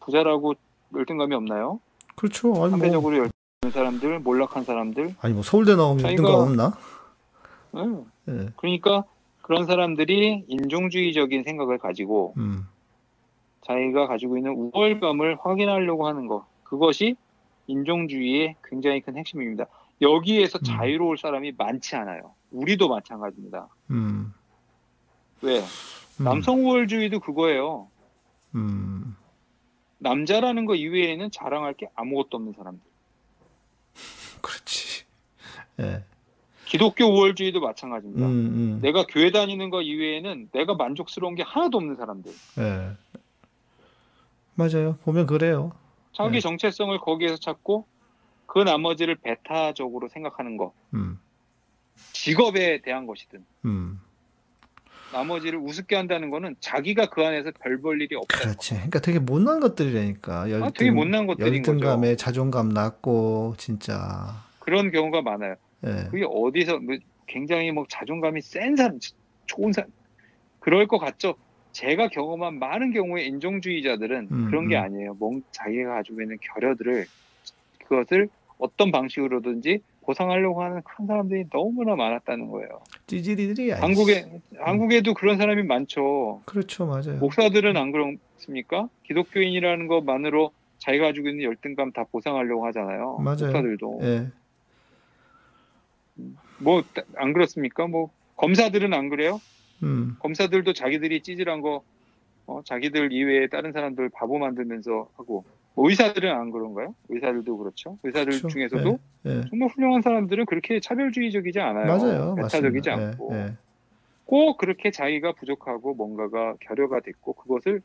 부자라고 열등감이 없나요? 그렇죠. 아니 뭐, 상대적으로 열 등 있는 사람들, 몰락한 사람들. 아니 뭐 서울대 나오면 자기가- 열등감 없나? 응. 예. 그러니까 그런 사람들이 인종주의적인 생각을 가지고 음, 자기가 가지고 있는 우월감을 확인하려고 하는 것. 그것이 인종주의의 굉장히 큰 핵심입니다. 여기에서 음. 자유로울 사람이 많지 않아요. 우리도 마찬가지입니다. 음, 왜? 음, 남성 우월주의도 그거예요. 음, 남자라는 거 이외에는 자랑할 게 아무것도 없는 사람들. 그렇지. 예. 기독교 우월주의도 마찬가지입니다. 음, 음, 내가 교회 다니는 거 이외에는 내가 만족스러운 게 하나도 없는 사람들. 예. 맞아요. 보면 그래요. 자기 네. 정체성을 거기에서 찾고 그 나머지를 배타적으로 생각하는 것. 음, 직업에 대한 것이든 음, 나머지를 우습게 한다는 거는 자기가 그 안에서 별 볼 일이 없다는 거. 그렇지. 그러니까 되게 못난 것들이라니까. 열등, 아, 되게 못난 것들인 열등감에 자존감 낮고 진짜. 그런 경우가 많아요. 예. 그게 어디서 뭐 굉장히 뭐 자존감이 센 사람, 좋은 사람 그럴 것 같죠. 제가 경험한 많은 경우에 인종주의자들은 음, 그런 게 음. 아니에요. 뭔 자기가 가지고 있는 결여들을 그것을 어떤 방식으로든지 보상하려고 하는 큰 사람들이 너무나 많았다는 거예요. 찌질이들이. 한국에 한국에도 그런 사람이 많죠. 그렇죠, 맞아요. 목사들은 안 그렇습니까? 기독교인이라는 것만으로 자기가 가지고 있는 열등감 다 보상하려고 하잖아요. 맞아요. 목사들도 예. 뭐 안 그렇습니까? 뭐 검사들은 안 그래요? 음. 검사들도 자기들이 찌질한 거 어, 자기들 이외에 다른 사람들 바보 만들면서 하고 뭐 의사들은 안 그런가요? 의사들도 그렇죠. 의사들 그렇죠. 중에서도 예. 정말 훌륭한 사람들은 그렇게 차별주의적이지 않아요. 맞아요. 배타적이지 맞습니다. 않고 예, 예. 꼭 그렇게 자기가 부족하고 뭔가가 결여가 됐고 그것을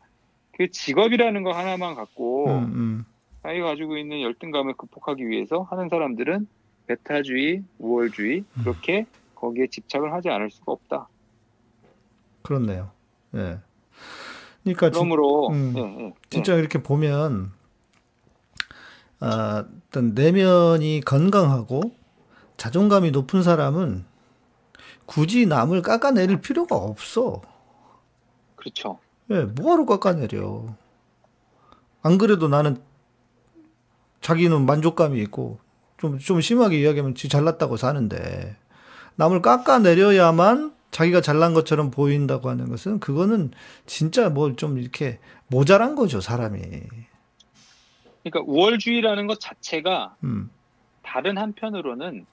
그 직업이라는 거 하나만 갖고 음, 음. 자기가 가지고 있는 열등감을 극복하기 위해서 하는 사람들은 배타주의, 우월주의 음. 그렇게 거기에 집착을 하지 않을 수가 없다. 그렇네요. 예. 그러니까 진, 그러므로 음. 예, 예, 진짜 이렇게 보면 아, 어 떤 내면이 건강하고 자존감이 높은 사람은 굳이 남을 깎아내릴 필요가 없어. 그렇죠. 예, 뭐하러 깎아내려. 안 그래도 나는 자기는 만족감이 있고 좀, 좀 심하게 이야기하면 지 잘났다고 사는데 남을 깎아내려야만 자기가 잘난 것처럼 보인다고 하는 것은 그거는 진짜 뭐좀 이렇게 모자란 거죠, 사람이. 그러니까 우월주의라는 것 자체가 음, 다른 한편으로는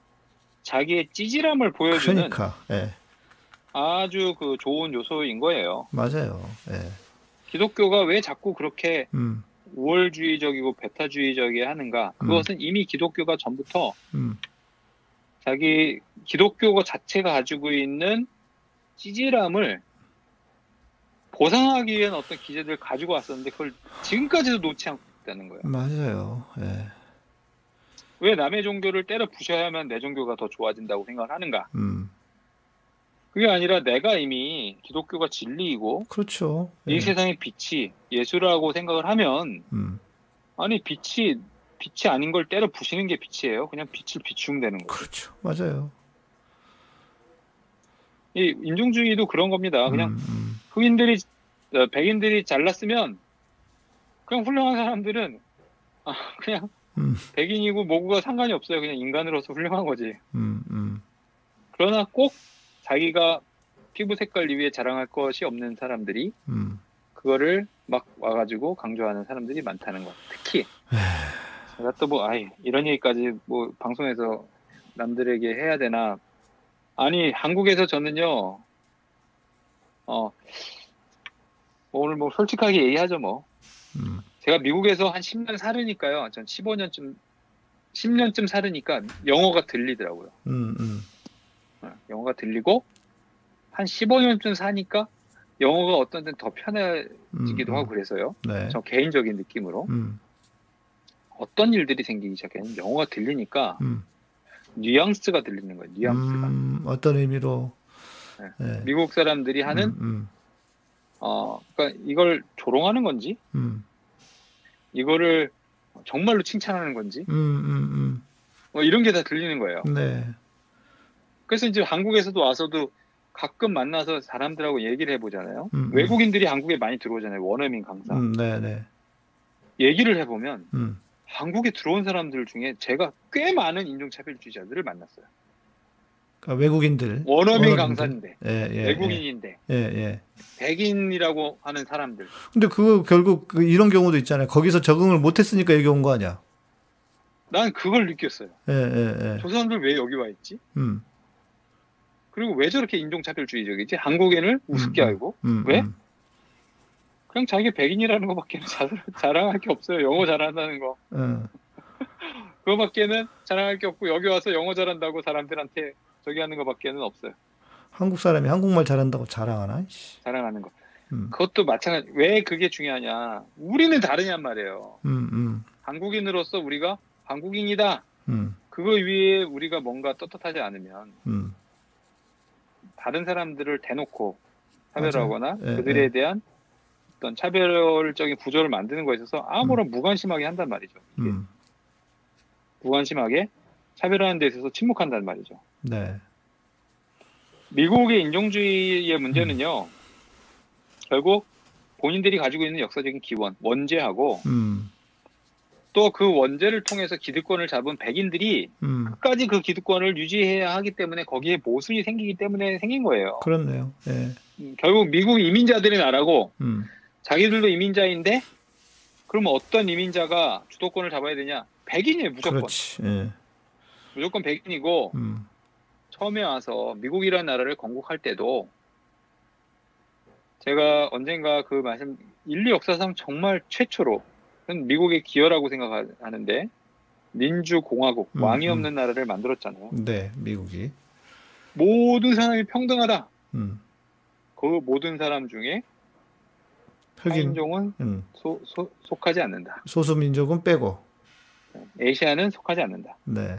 자기의 찌질함을 보여주는 그러니까, 예, 아주 그 좋은 요소인 거예요. 맞아요. 예, 기독교가 왜 자꾸 그렇게 음, 우월주의적이고 배타주의적이 하는가? 그것은 이미 기독교가 전부터 음, 자기 기독교 자체가 가지고 있는 찌질함을 보상하기 위한 어떤 기제들을 가지고 왔었는데 그걸 지금까지도 놓지 않고 있다는 거예요. 맞아요. 예, 왜 남의 종교를 때려 부셔야만 내 종교가 더 좋아진다고 생각을 하는가? 음, 그게 아니라 내가 이미 기독교가 진리이고 그렇죠. 예, 이 세상의 빛이 예수라고 생각을 하면 음, 아니 빛이 빛이 아닌 걸 때려 부시는 게 빛이에요. 그냥 빛을 비추면 되는 거예요. 그렇죠. 맞아요. 이 인종주의도 그런 겁니다. 그냥 음, 음, 흑인들이 어, 백인들이 잘났으면 그냥 훌륭한 사람들은 아, 그냥 음, 백인이고 뭐고가 상관이 없어요. 그냥 인간으로서 훌륭한 거지. 음, 음, 그러나 꼭 자기가 피부 색깔 이외에 자랑할 것이 없는 사람들이 음. 그거를 막 와가지고 강조하는 사람들이 많다는 거. 특히 제가 또 뭐 아이 이런 얘기까지 뭐 방송에서 남들에게 해야 되나? 아니 한국에서 저는요. 어 오늘 뭐 솔직하게 얘기하죠 뭐. 음. 제가 미국에서 한 10년 살으니까요. 전 15년쯤 10년쯤 살으니까 영어가 들리더라고요. 음, 음, 어, 영어가 들리고 한 15년쯤 사니까 영어가 어떤 데는 더 편해지기도 음, 하고 그래서요. 네. 저 개인적인 느낌으로 음, 어떤 일들이 생기기 시작했냐면 영어가 들리니까 음. 뉘앙스가 들리는 거예요. 뉘앙스가. 음, 어떤 의미로? 네. 네. 미국 사람들이 하는 음, 어 그러니까 이걸 조롱하는 건지 음, 이거를 정말로 칭찬하는 건지 음, 음, 뭐 이런 게 다 들리는 거예요. 음. 네. 그래서 이제 한국에서도 와서도 가끔 만나서 사람들하고 얘기를 해보잖아요. 음, 음. 외국인들이 한국에 많이 들어오잖아요. 원어민 강사. 음, 네, 네. 얘기를 해보면 음, 한국에 들어온 사람들 중에 제가 꽤 많은 인종차별주의자들을 만났어요. 그러니까 외국인들. 원어민 원어민들. 강사인데, 예, 예. 외국인인데, 예, 예. 백인이라고 하는 사람들. 근데 그거 결국 그 이런 경우도 있잖아요. 거기서 적응을 못했으니까 여기 온 거 아니야? 난 그걸 느꼈어요. 예, 예, 예. 저 사람들 왜 여기 와 있지? 음, 그리고 왜 저렇게 인종차별주의적이지? 한국인을 우습게 음, 알고? 음, 왜? 음. 그냥 자기 백인이라는 것밖에는 자, 자랑할 게 없어요. 영어 잘한다는 거. 어, 그거밖에는 자랑할 게 없고 여기 와서 영어 잘한다고 사람들한테 저기 하는 것밖에는 없어요. 한국 사람이 한국말 잘한다고 자랑하나? 씨. 자랑하는 거. 음, 그것도 마찬가지. 왜 그게 중요하냐? 우리는 다르냔 말이에요. 음, 음, 한국인으로서 우리가 한국인이다. 음, 그거 위에 우리가 뭔가 떳떳하지 않으면 음, 다른 사람들을 대놓고 차별하거나. 예, 그들에 예. 대한 어떤 차별적인 구조를 만드는 거에 있어서 아무런 무관심하게 한단 말이죠. 음. 무관심하게 차별하는 데 있어서 침묵한단 말이죠. 네. 미국의 인종주의의 문제는요. 결국 본인들이 가지고 있는 역사적인 기원, 원죄하고 음. 또그 원죄를 통해서 기득권을 잡은 백인들이 음. 끝까지 그 기득권을 유지해야 하기 때문에 거기에 모순이 생기기 때문에 생긴 거예요. 그렇네요. 예. 음, 결국 미국 이민자들의 나라고 음. 자기들도 이민자인데 그러면 어떤 이민자가 주도권을 잡아야 되냐? 백인이에요, 무조건. 그렇지. 예. 무조건 백인이고 음. 처음에 와서 미국이라는 나라를 건국할 때도 제가 언젠가 그 말씀 인류 역사상 정말 최초로 미국의 기여라고 생각하는데 민주공화국 음, 왕이 음. 없는 나라를 만들었잖아요. 네, 미국이. 모든 사람이 평등하다. 음. 그 모든 사람 중에 흑인, 타인종은 음. 속하지 않는다. 소수 민족은 빼고. 에이시아는 속하지 않는다. 네.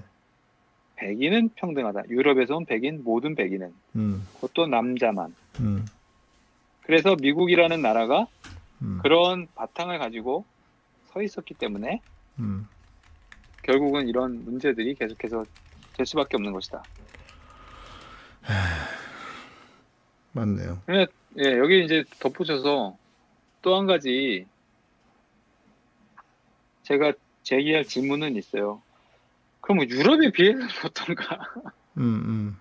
백인은 평등하다. 유럽에서 온 백인 모든 백인은 음. 그것도 남자만. 음. 그래서 미국이라는 나라가 음. 그런 바탕을 가지고 서 있었기 때문에 음. 결국은 이런 문제들이 계속해서 될 수밖에 없는 것이다. 맞네요. 예, 여기 이제 덧붙여서 또 한 가지 제가 제기할 질문은 있어요. 그럼 유럽에 비해서는 어떤가? 음. 음.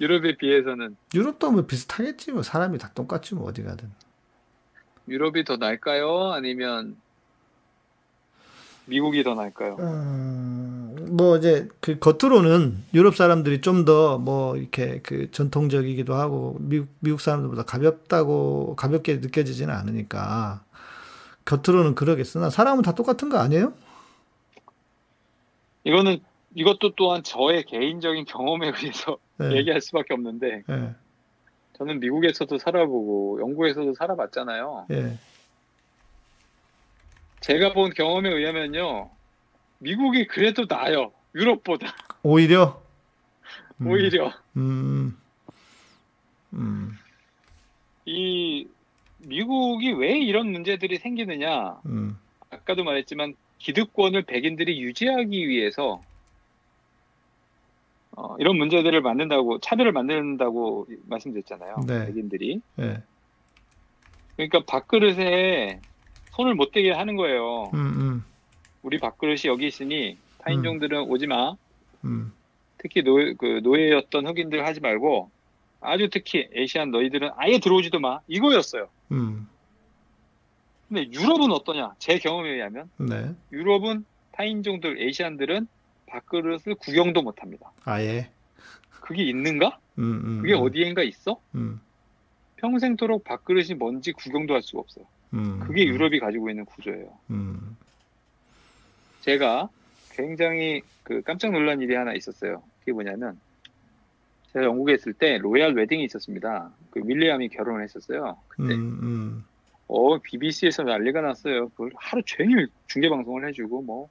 유럽에 비해서는 유럽도 뭐 비슷하겠지. 뭐 사람이 다 똑같지 뭐 어디 가든. 유럽이 더 나을까요? 아니면 미국이 더 나을까요? 음, 뭐 이제 그 겉으로는 유럽 사람들이 좀 더 뭐 이렇게 그 전통적이기도 하고 미국 미국 사람들보다 가볍다고 가볍게 느껴지지는 않으니까 겉으로는 그러겠으나 사람은 다 똑같은 거 아니에요? 이거는 이것도 또한 저의 개인적인 경험에 의해서 예. 얘기할 수밖에 없는데 예. 저는 미국에서도 살아보고 영국에서도 살아봤잖아요. 예. 제가 본 경험에 의하면요. 미국이 그래도 나아요. 유럽보다 오히려 음, 오히려 음. 음. 이 미국이 왜 이런 문제들이 생기느냐? 음. 아까도 말했지만 기득권을 백인들이 유지하기 위해서 어, 이런 문제들을 만든다고 차별을 만든다고 말씀드렸잖아요. 네. 백인들이 예. 그러니까 밥그릇에 손을 못 대게 하는 거예요. 음. 음. 우리 밥그릇이 여기 있으니 타인종들은 오지 마. 음. 특히 노, 그 노예였던 흑인들 하지 말고 아주 특히 Asian 너희들은 아예 들어오지도 마. 이거였어요. 음. 근데 유럽은 어떠냐? 제 경험에 의하면 네. 유럽은 타인종들, Asian들은 밥그릇을 구경도 못 합니다. 아예. 그게 있는가? 음. 음. 그게 음. 어디엔가 있어? 음. 평생토록 밥그릇이 뭔지 구경도 할 수가 없어요. 음. 그게 음. 유럽이 가지고 있는 구조예요. 음. 제가 굉장히 그 깜짝 놀란 일이 하나 있었어요. 그게 뭐냐면 제가 영국에 있을 때 로얄 웨딩이 있었습니다. 그 윌리엄이 결혼을 했었어요. 음. 그때 음. 어 BBC에서 난리가 났어요. 그걸 하루 종일 중계 방송을 해주고 뭐.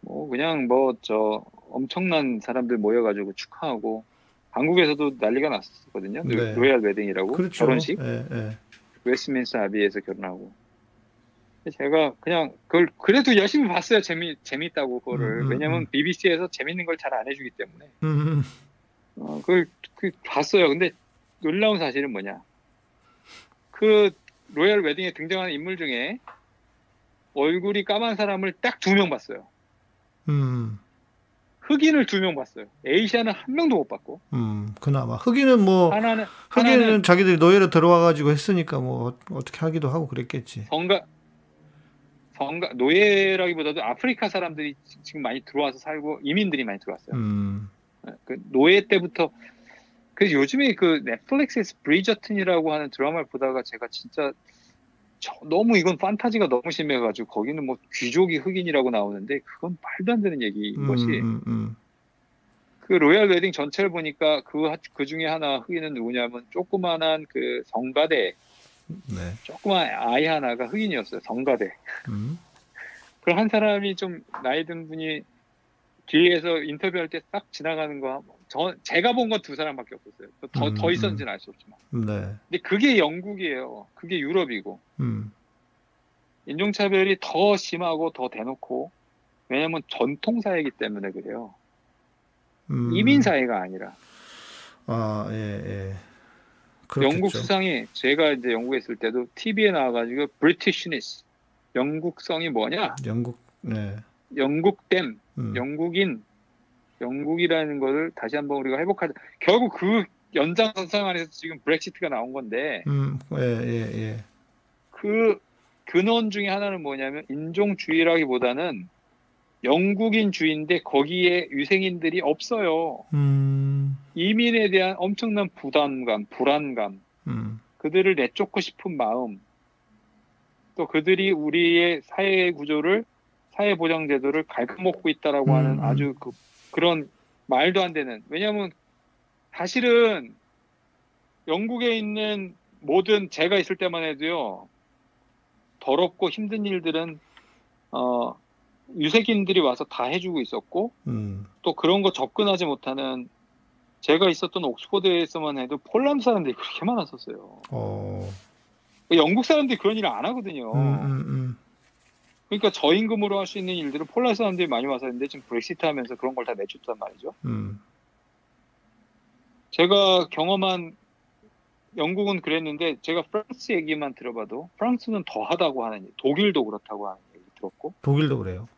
뭐 그냥 뭐 저 엄청난 사람들 모여가지고 축하하고 한국에서도 난리가 났었거든요. 네. royal wedding이라고 그렇죠. 결혼식 예, 예. 웨스트민스터 아비에서 결혼하고 제가 그냥 그걸 그래도 열심히 봤어요. 재미 재밌다고 그거를 음, 음, 왜냐면 음. BBC에서 재밌는 걸 잘 안 해주기 때문에 음. 어, 그걸 그 봤어요. 근데 놀라운 사실은 뭐냐? 그 royal wedding에 등장하는 인물 중에 얼굴이 까만 사람을 딱 두 명 봤어요. 음. 흑인을 두 명 봤어요. 에이시아는 한 명도 못 봤고 음. 그나마 흑인은 뭐 하나는 흑인은 하나는 자기들이 노예로 들어와 가지고 했으니까 뭐 어- 어떻게 하기도 하고 그랬겠지. 성가 성가 노예라기보다도 아프리카 사람들이 지금 많이 들어와서 살고 이민들이 많이 들어왔어요. 음. 그 노예 때부터 그 요즘에 그 넷플릭스에서 브리저튼이라고 하는 드라마를 보다가 제가 진짜 저- 너무 이건 판타지가 너무 심해가지고 거기는 뭐 귀족이 흑인이라고 나오는데 그건 말도 안 되는 얘기인 음, 것이 음, 음. 그 royal wedding 전체를 보니까 그, 하- 그 중에 하나 흑인은 누구냐면 조그만한 그 성가대 네. 조그만 아이 하나가 흑인이었어요 성가대 음. 그한 사람이 좀 나이 든 분이 뒤에서 인터뷰할 때 딱 지나가는 거 저 제가 본 건 두 사람밖에 없었어요. 더, 음, 더 음. 있었는지는 알 수 없지만. 네. 근데 그게 영국이에요. 그게 유럽이고. 음. 인종차별이 더 심하고 더 대놓고 왜냐면 전통 사회이기 때문에 그래요. 음. 이민 사회가 아니라. 아, 예, 예. 그렇겠죠. 영국 수상이 제가 이제 영국에 있을 때도 TV에 나와가지고 Britishness 영국성이 뭐냐? 영국, 네. 영국댐, 음. 영국인, 영국이라는 것을 다시 한번 우리가 회복하자. 결국 그 연장선상 안에서 지금 브렉시트가 나온 건데 음, 예, 예, 예. 그 근원 중에 하나는 뭐냐면 인종주의라기보다는 영국인주의인데 거기에 유생인들이 없어요. 음, 이민에 대한 엄청난 부담감, 불안감, 음, 그들을 내쫓고 싶은 마음, 또 그들이 우리의 사회 구조를 사회 보장 제도를 갉아먹고 있다라고 음, 하는 음. 아주 그, 그런 말도 안 되는 왜냐하면 사실은 영국에 있는 모든 제가 있을 때만 해도요 더럽고 힘든 일들은 어 유색인들이 와서 다 해주고 있었고 음, 또 그런 거 접근하지 못하는 제가 있었던 옥스퍼드에서만 해도 폴란드 사람들이 그렇게 많았었어요. 어, 영국 사람들이 그런 일을 안 하거든요. 음, 음, 음. 그러니까 저임금으로 할 수 있는 일들을 폴란드 사람들이 많이 와서 했는데 지금 브렉시트 하면서 그런 걸 다 내줬단 말이죠. 음, 제가 경험한 영국은 그랬는데 제가 프랑스 얘기만 들어봐도 프랑스는 더 하다고 하는 독일도 그렇다고 하는 얘기 들었고 독일도 그래요.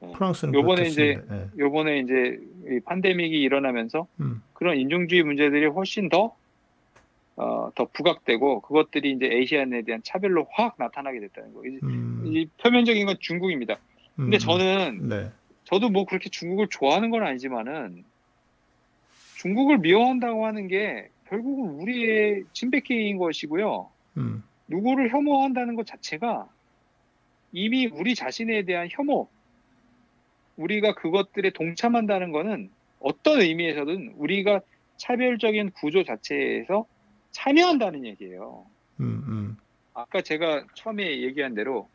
네. 프랑스는 요번에 그렇겠습니다. 예. 요번에 이제 이 팬데믹이 일어나면서 음, 그런 인종주의 문제들이 훨씬 더, 어, 더 부각되고 그것들이 이제 아시안에 대한 차별로 확 나타나게 됐다는 거. 이, 음, 이 표면적인 건 중국입니다. 근데 음, 저는 네, 저도 뭐 그렇게 중국을 좋아하는 건 아니지만은 중국을 미워한다고 하는 게 결국은 우리의 침뱉기인 것이고요. 음, 누구를 혐오한다는 것 자체가 이미 우리 자신에 대한 혐오, 우리가 그것들에 동참한다는 것은 어떤 의미에서든 우리가 차별적인 구조 자체에서 참여한다는 얘기예요. 음, 음, 아까 제가 처음에 얘기한 대로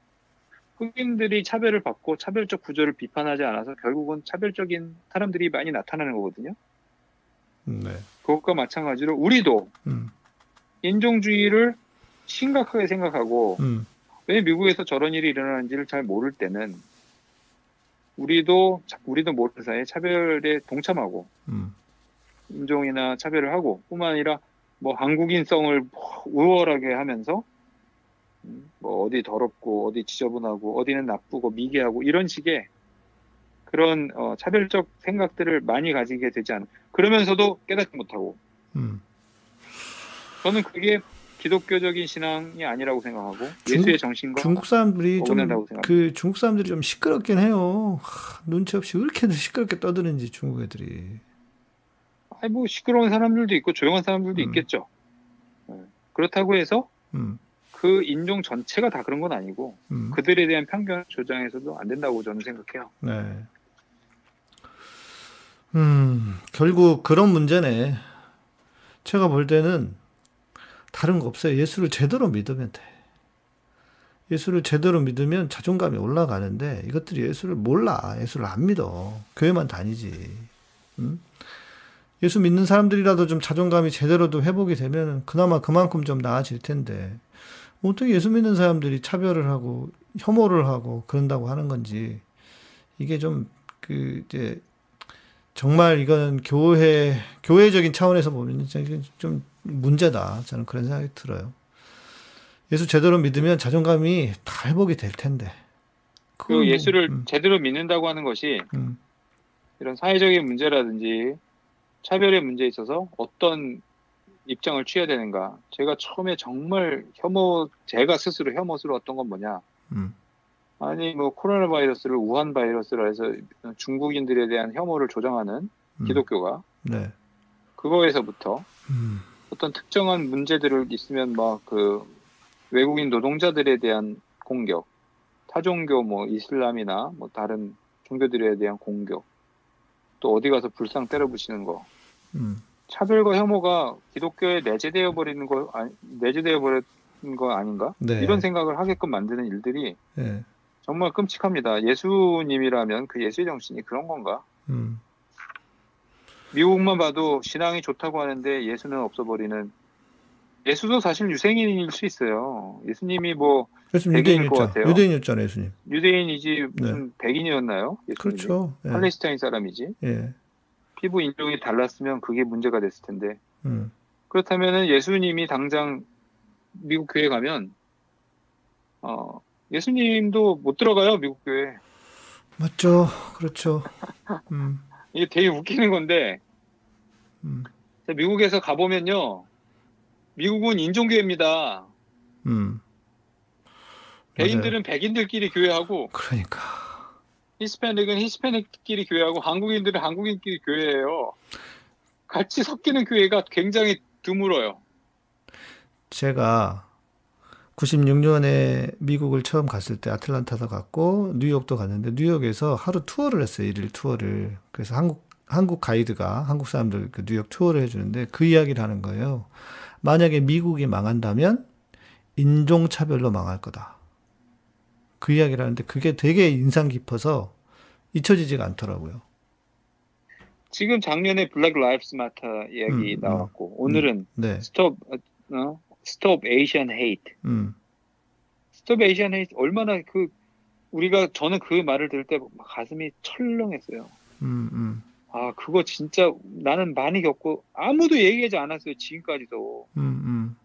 흑인들이 차별을 받고 차별적 구조를 비판하지 않아서 결국은 차별적인 사람들이 많이 나타나는 거거든요. 네, 그것과 마찬가지로 우리도 음, 인종주의를 심각하게 생각하고 음, 왜 미국에서 저런 일이 일어나는지를 잘 모를 때는 우리도 우리도 모르는 사이에 차별에 동참하고 음, 인종이나 차별을 하고 뿐만 아니라 뭐 한국인성을 우월하게 하면서 음, 뭐 어디 더럽고 어디 지저분하고 어디는 나쁘고 미개하고 이런 식의 그런 어, 차별적 생각들을 많이 가지게 되지 않 그러면서도 깨닫지 못하고 음. 저는 그게 기독교적인 신앙이 아니라고 생각하고 중국- 예수의 정신과 중국 사람들이 좀 어긋난다고 생각합니다. 그 중국 사람들이 좀 시끄럽긴 해요. 하, 눈치 없이 왜 이렇게 시끄럽게 떠드는지 중국 애들이. 아니 뭐 시끄러운 사람들도 있고 조용한 사람들도 음. 있겠죠. 네. 그렇다고 해서 음, 그 인종 전체가 다 그런 건 아니고 음. 그들에 대한 편견 조장해서도 안 된다고 저는 생각해요. 네. 음, 결국 그런 문제네. 제가 볼 때는 다른 거 없어요. 예수를 제대로 믿으면 돼. 예수를 제대로 믿으면 자존감이 올라가는데 이것들이 예수를 몰라. 예수를 안 믿어. 교회만 다니지. 음? 예수 믿는 사람들이라도 좀 자존감이 제대로 도 회복이 되면 그나마 그만큼 좀 나아질 텐데 어떻게 예수 믿는 사람들이 차별을 하고 혐오를 하고 그런다고 하는 건지 이게 좀 그 이제 정말 이거는 교회 교회적인 차원에서 보면 좀 문제다 저는 그런 생각이 들어요. 예수 제대로 믿으면 자존감이 다 회복이 될 텐데. 그 예수를 음, 제대로 믿는다고 하는 것이 음, 이런 사회적인 문제라든지 차별의 문제에 있어서 어떤 입장을 취해야 되는가. 제가 처음에 정말 혐오, 제가 스스로 혐오스러웠던 건 뭐냐. 음, 아니, 뭐, 코로나 바이러스를 우한 바이러스라 해서 중국인들에 대한 혐오를 조장하는 음, 기독교가 네. 그거에서부터 음, 어떤 특정한 문제들을 있으면 막 그 외국인 노동자들에 대한 공격, 타종교 뭐 이슬람이나 뭐 다른 종교들에 대한 공격, 또 어디 가서 불상 때려 부시는 거, 음, 차별과 혐오가 기독교에 내재되어 버리는 거 아니, 내재되어 버린 거 아닌가? 네. 이런 생각을 하게끔 만드는 일들이 네. 정말 끔찍합니다. 예수님이라면 그 예수의 정신이 그런 건가? 음. 미국만 봐도 신앙이 좋다고 하는데 예수는 없어버리는 예수도 사실 유생인일 수 있어요. 예수님이 뭐 예수님 백인일 것 유대인이었죠. 같아요. 유대인이었잖아요, 예수님. 유대인이지 무슨 백인이었나요? 예수님이? 네. 그렇죠. 예. 팔레스타인 사람이지. 예. 피부 인종이 달랐으면 그게 문제가 됐을 텐데 음. 그렇다면은 예수님이 당장 미국 교회 가면 어 예수님도 못 들어가요 미국 교회 맞죠. 그렇죠. 음. 이게 되게 웃기는 건데 음. 미국에서 가 보면요 미국은 인종교회입니다 음. 백인들은 백인들끼리 교회하고 그러니까. 히스패닉은 히스패닉끼리 교회하고 한국인들은 한국인끼리 교회해요 같이 섞이는 교회가 굉장히 드물어요 제가 96년에 미국을 처음 갔을 때 아틀란타도 갔고 뉴욕도 갔는데 뉴욕에서 하루 투어를 했어요. 일일 투어를. 그래서 한국 한국 가이드가 한국 사람들 그 뉴욕 투어를 해주는데 그 이야기를 하는 거예요. 만약에 미국이 망한다면 인종차별로 망할 거다. 그 이야기를 하는데 그게 되게 인상 깊어서 잊혀지지가 않더라고요. 지금 작년에 Black Lives Matter 이야기 음, 음. 나왔고 오늘은 네. Stop 어? Stop Asian Hate 음. Stop Asian Hate 얼마나 그 우리가 저는 그 말을 들을 때 가슴이 철렁했어요. 음, 음. 아 그거 진짜 나는 많이 겪고 아무도 얘기하지 않았어요 지금까지도 음, 음.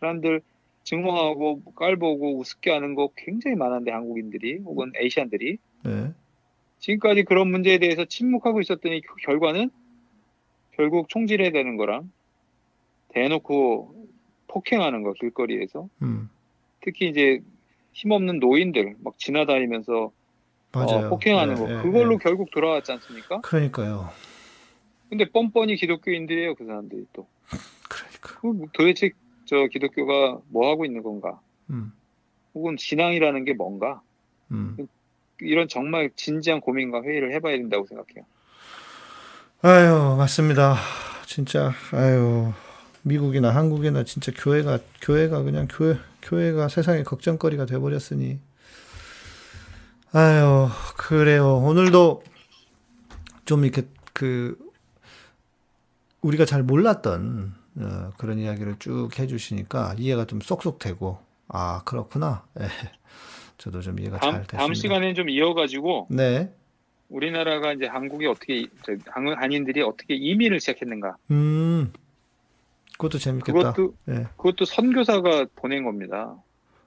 사람들 증오하고 깔보고 우습게 하는 거 굉장히 많은데 한국인들이 혹은 에이시안들이 네. 지금까지 그런 문제에 대해서 침묵하고 있었더니 그 결과는 결국 총질해야 되는 거랑 대놓고 폭행하는 거 길거리에서 음. 특히 이제 힘없는 노인들 막 지나다니면서. 어, 폭행하는 예, 거 예, 그걸로 예. 결국 돌아왔지 않습니까? 그러니까요. 근데 뻔뻔히 기독교인들이에요 그 사람들이 또 그러니까. 그 도대체 저 기독교가 뭐 하고 있는 건가? 음. 혹은 신앙이라는 게 뭔가? 음. 이런 정말 진지한 고민과 회의를 해봐야 된다고 생각해요. 아유, 맞습니다. 진짜, 아유, 미국이나 한국이나 진짜 교회가, 교회가 그냥 교회, 교회가 세상의 걱정거리가 돼버렸으니. 아유, 그래요. 오늘도 좀 이렇게 그, 우리가 잘 몰랐던 어, 그런 이야기를 쭉 해주시니까 이해가 좀 쏙쏙 되고, 아, 그렇구나. 예. 저도 좀 이해가 잘 다음, 됐습니다. 다음 시간에 좀 이어가지고 네. 우리나라가 이제 한국이 어떻게 한인들이 어떻게 이민을 시작했는가? 음, 그것도 재밌겠다. 그것도 예. 그것도 선교사가 보낸 겁니다.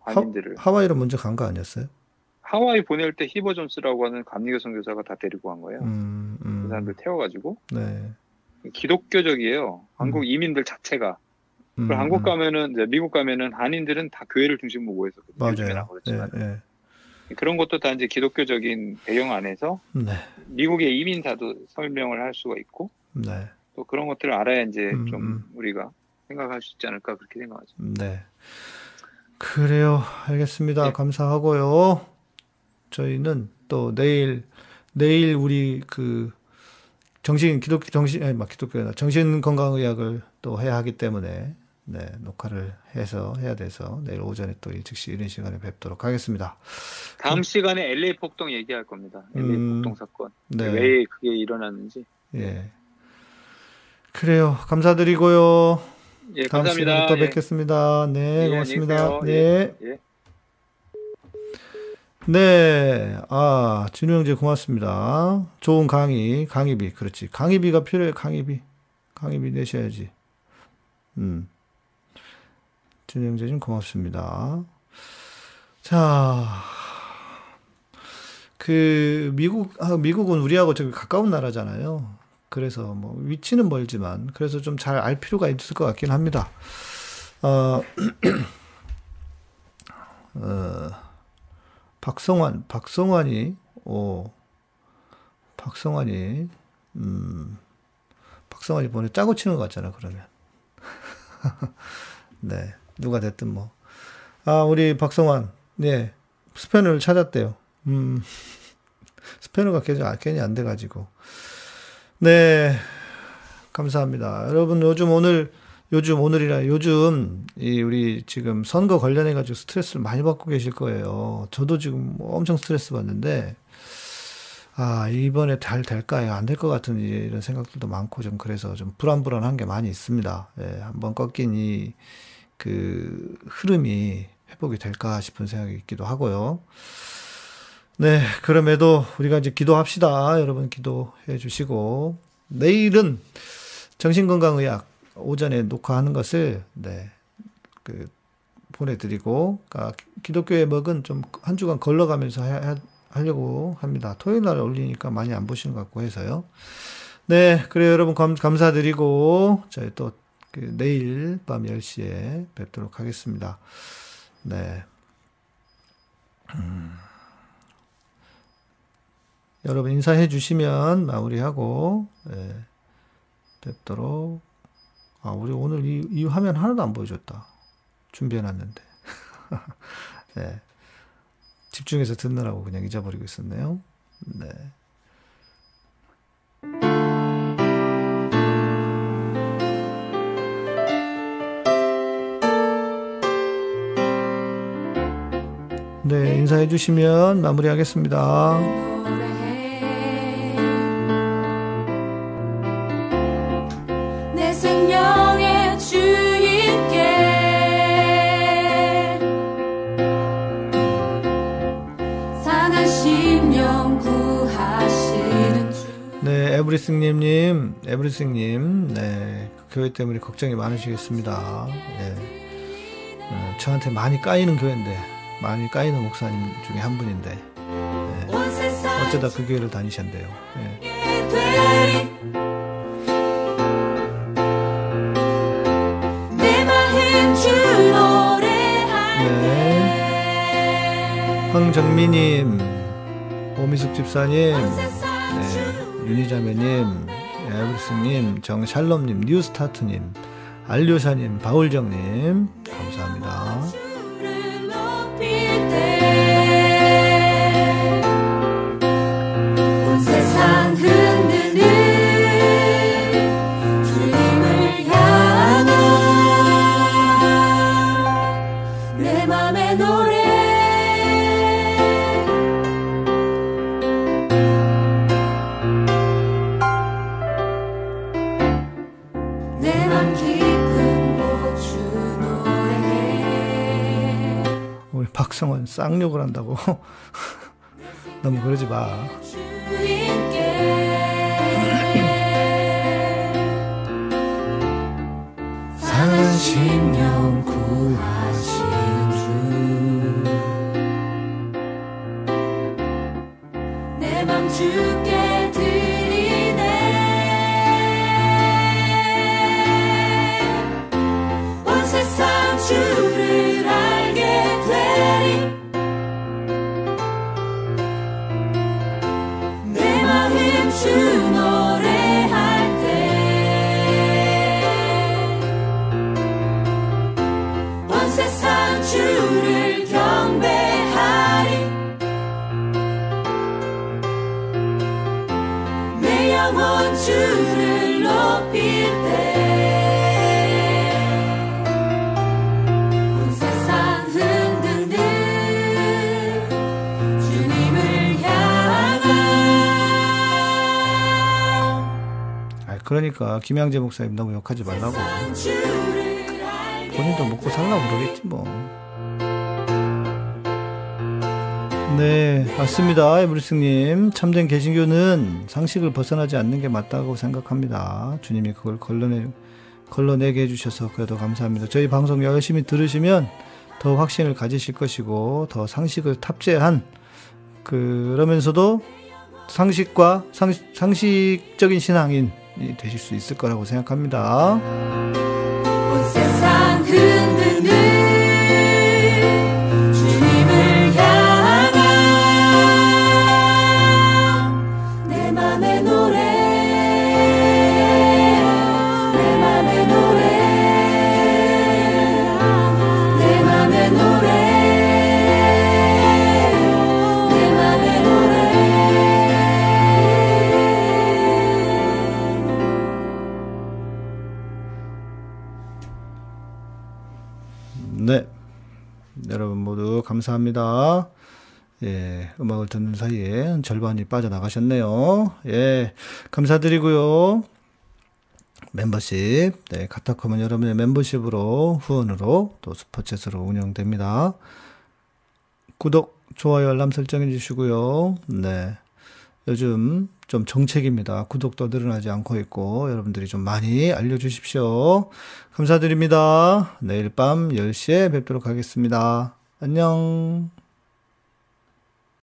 한인들을 하, 와이로 먼저 간 거 아니었어요? 하와이 보낼 때 히버 존스라고 하는 감리교 선교사가 다 데리고 간 거예요. 음, 음, 그 사람들 태워가지고 네. 기독교적이에요. 한국 이민들 자체가. 음, 한국 음. 가면은 이제 미국 가면은 한인들은 다 교회를 중심으로 모여서 맞아요. 그렇지만 예, 예. 그런 것도 다 이제 기독교적인 배경 안에서 네, 미국의 이민사도 설명을 할 수가 있고 네, 또 그런 것들을 알아야 이제 음, 좀 음. 우리가 생각할 수 있지 않을까 그렇게 생각하죠. 네. 그래요. 알겠습니다. 예. 감사하고요. 저희는 또 내일, 내일 우리 그 정신, 기독, 정신, 아니, 막 기독교나 정신 건강 의학을 또 해야 하기 때문에 네, 녹화를 해서 해야 돼서 내일 오전에 또 일찍 이른 시간에 뵙도록 하겠습니다. 다음 시간에 LA 폭동 얘기할 겁니다. LA 음, 폭동 사건 네. 왜 그게 일어났는지. 예. 그래요. 감사드리고요. 예, 다음 감사합니다. 시간에 또 예. 뵙겠습니다. 네, 예, 고맙습니다. 네. 예, 예. 네. 아, 진우 형제 고맙습니다. 좋은 강의, 강의비. 그렇지. 강의비가 필요해, 강의비. 강의비 내셔야지. 음. 진우 형제 좀 고맙습니다. 자, 그, 미국, 아, 미국은 우리하고 저기 가까운 나라잖아요. 그래서 뭐, 위치는 멀지만, 그래서 좀 잘 알 필요가 있을 것 같긴 합니다. 어, 어, 박성환, 박성환이, 오, 박성환이, 음, 박성환이 보내 짜고 치는 것 같잖아, 그러면. 네, 누가 됐든 뭐. 아, 우리 박성환, 네, 스패너를 찾았대요. 음, 스패너가 괜히, 괜히 안 돼가지고. 네, 감사합니다. 여러분, 요즘 오늘, 요즘 오늘이라 요즘 이 우리 지금 선거 관련해 가지고 스트레스를 많이 받고 계실 거예요. 저도 지금 뭐 엄청 스트레스 받는데 아, 이번에 잘 될까요? 안 될 것 같은 이런 생각들도 많고 좀 그래서 좀 불안불안한 게 많이 있습니다. 예, 한번 꺾인 이 그 흐름이 회복이 될까 싶은 생각이 있기도 하고요. 네, 그럼에도 우리가 이제 기도합시다. 여러분 기도해 주시고 내일은 정신건강의학 오전에 녹화하는 것을 네, 그 보내드리고 아, 기독교의 먹은 좀 한 주간 걸러가면서 해, 하려고 합니다. 토요일 날 올리니까 많이 안 보시는 것 같고 해서요. 네, 그래요 여러분 감, 감사드리고 저희 또 그 내일 밤 10시에 뵙도록 하겠습니다. 네. 음. 여러분 인사해 주시면 마무리하고 네, 뵙도록 아 우리 오늘 이, 이 화면 하나도 안 보여줬다 준비해 놨는데 네. 집중해서 듣느라고 그냥 잊어버리고 있었네요 네. 네, 인사해 주시면 마무리하겠습니다. 에브리싱님님, 에브리싱님, 네, 그 교회 때문에 걱정이 많으시겠습니다. 네, 어, 저한테 많이 까이는 교회인데, 많이 까이는 목사님 중에 한 분인데, 네, 어쩌다 그 교회를 다니셨대요. 네, 네, 황정미님, 오미숙 집사님, 네, 윤희자매님, 에브리스님, 정샬롬님, 뉴스타트님, 알료샤님, 바울정님, 감사합니다. 쌍욕을 한다고. 너무 그러지 마. 그러니까 김양재 목사님 너무 욕하지 말라고. 본인도 먹고 살라고 그러겠지 뭐. 네, 맞습니다. 에브리스님. 참된 개신교는 상식을 벗어나지 않는 게 맞다고 생각합니다. 주님이 그걸 걸러내, 걸러내게 해주셔서 그래도 감사합니다. 저희 방송 열심히 들으시면 더 확신을 가지실 것이고, 더 상식을 탑재한, 그러면서도 상식과 상, 상식적인 신앙인이 되실 수 있을 거라고 생각합니다. 감사합니다. 예, 음악을 듣는 사이에 절반이 빠져나가셨네요. 예, 감사드리고요. 멤버십, 네, 카타콤은 여러분의 멤버십으로, 후원으로, 또 스포츠로 운영됩니다. 구독, 좋아요, 알람 설정해 주시고요. 네. 요즘 좀 정책입니다. 구독도 늘어나지 않고 있고, 여러분들이 좀 많이 알려주십시오. 감사드립니다. 내일 밤 10시에 뵙도록 하겠습니다. 안녕.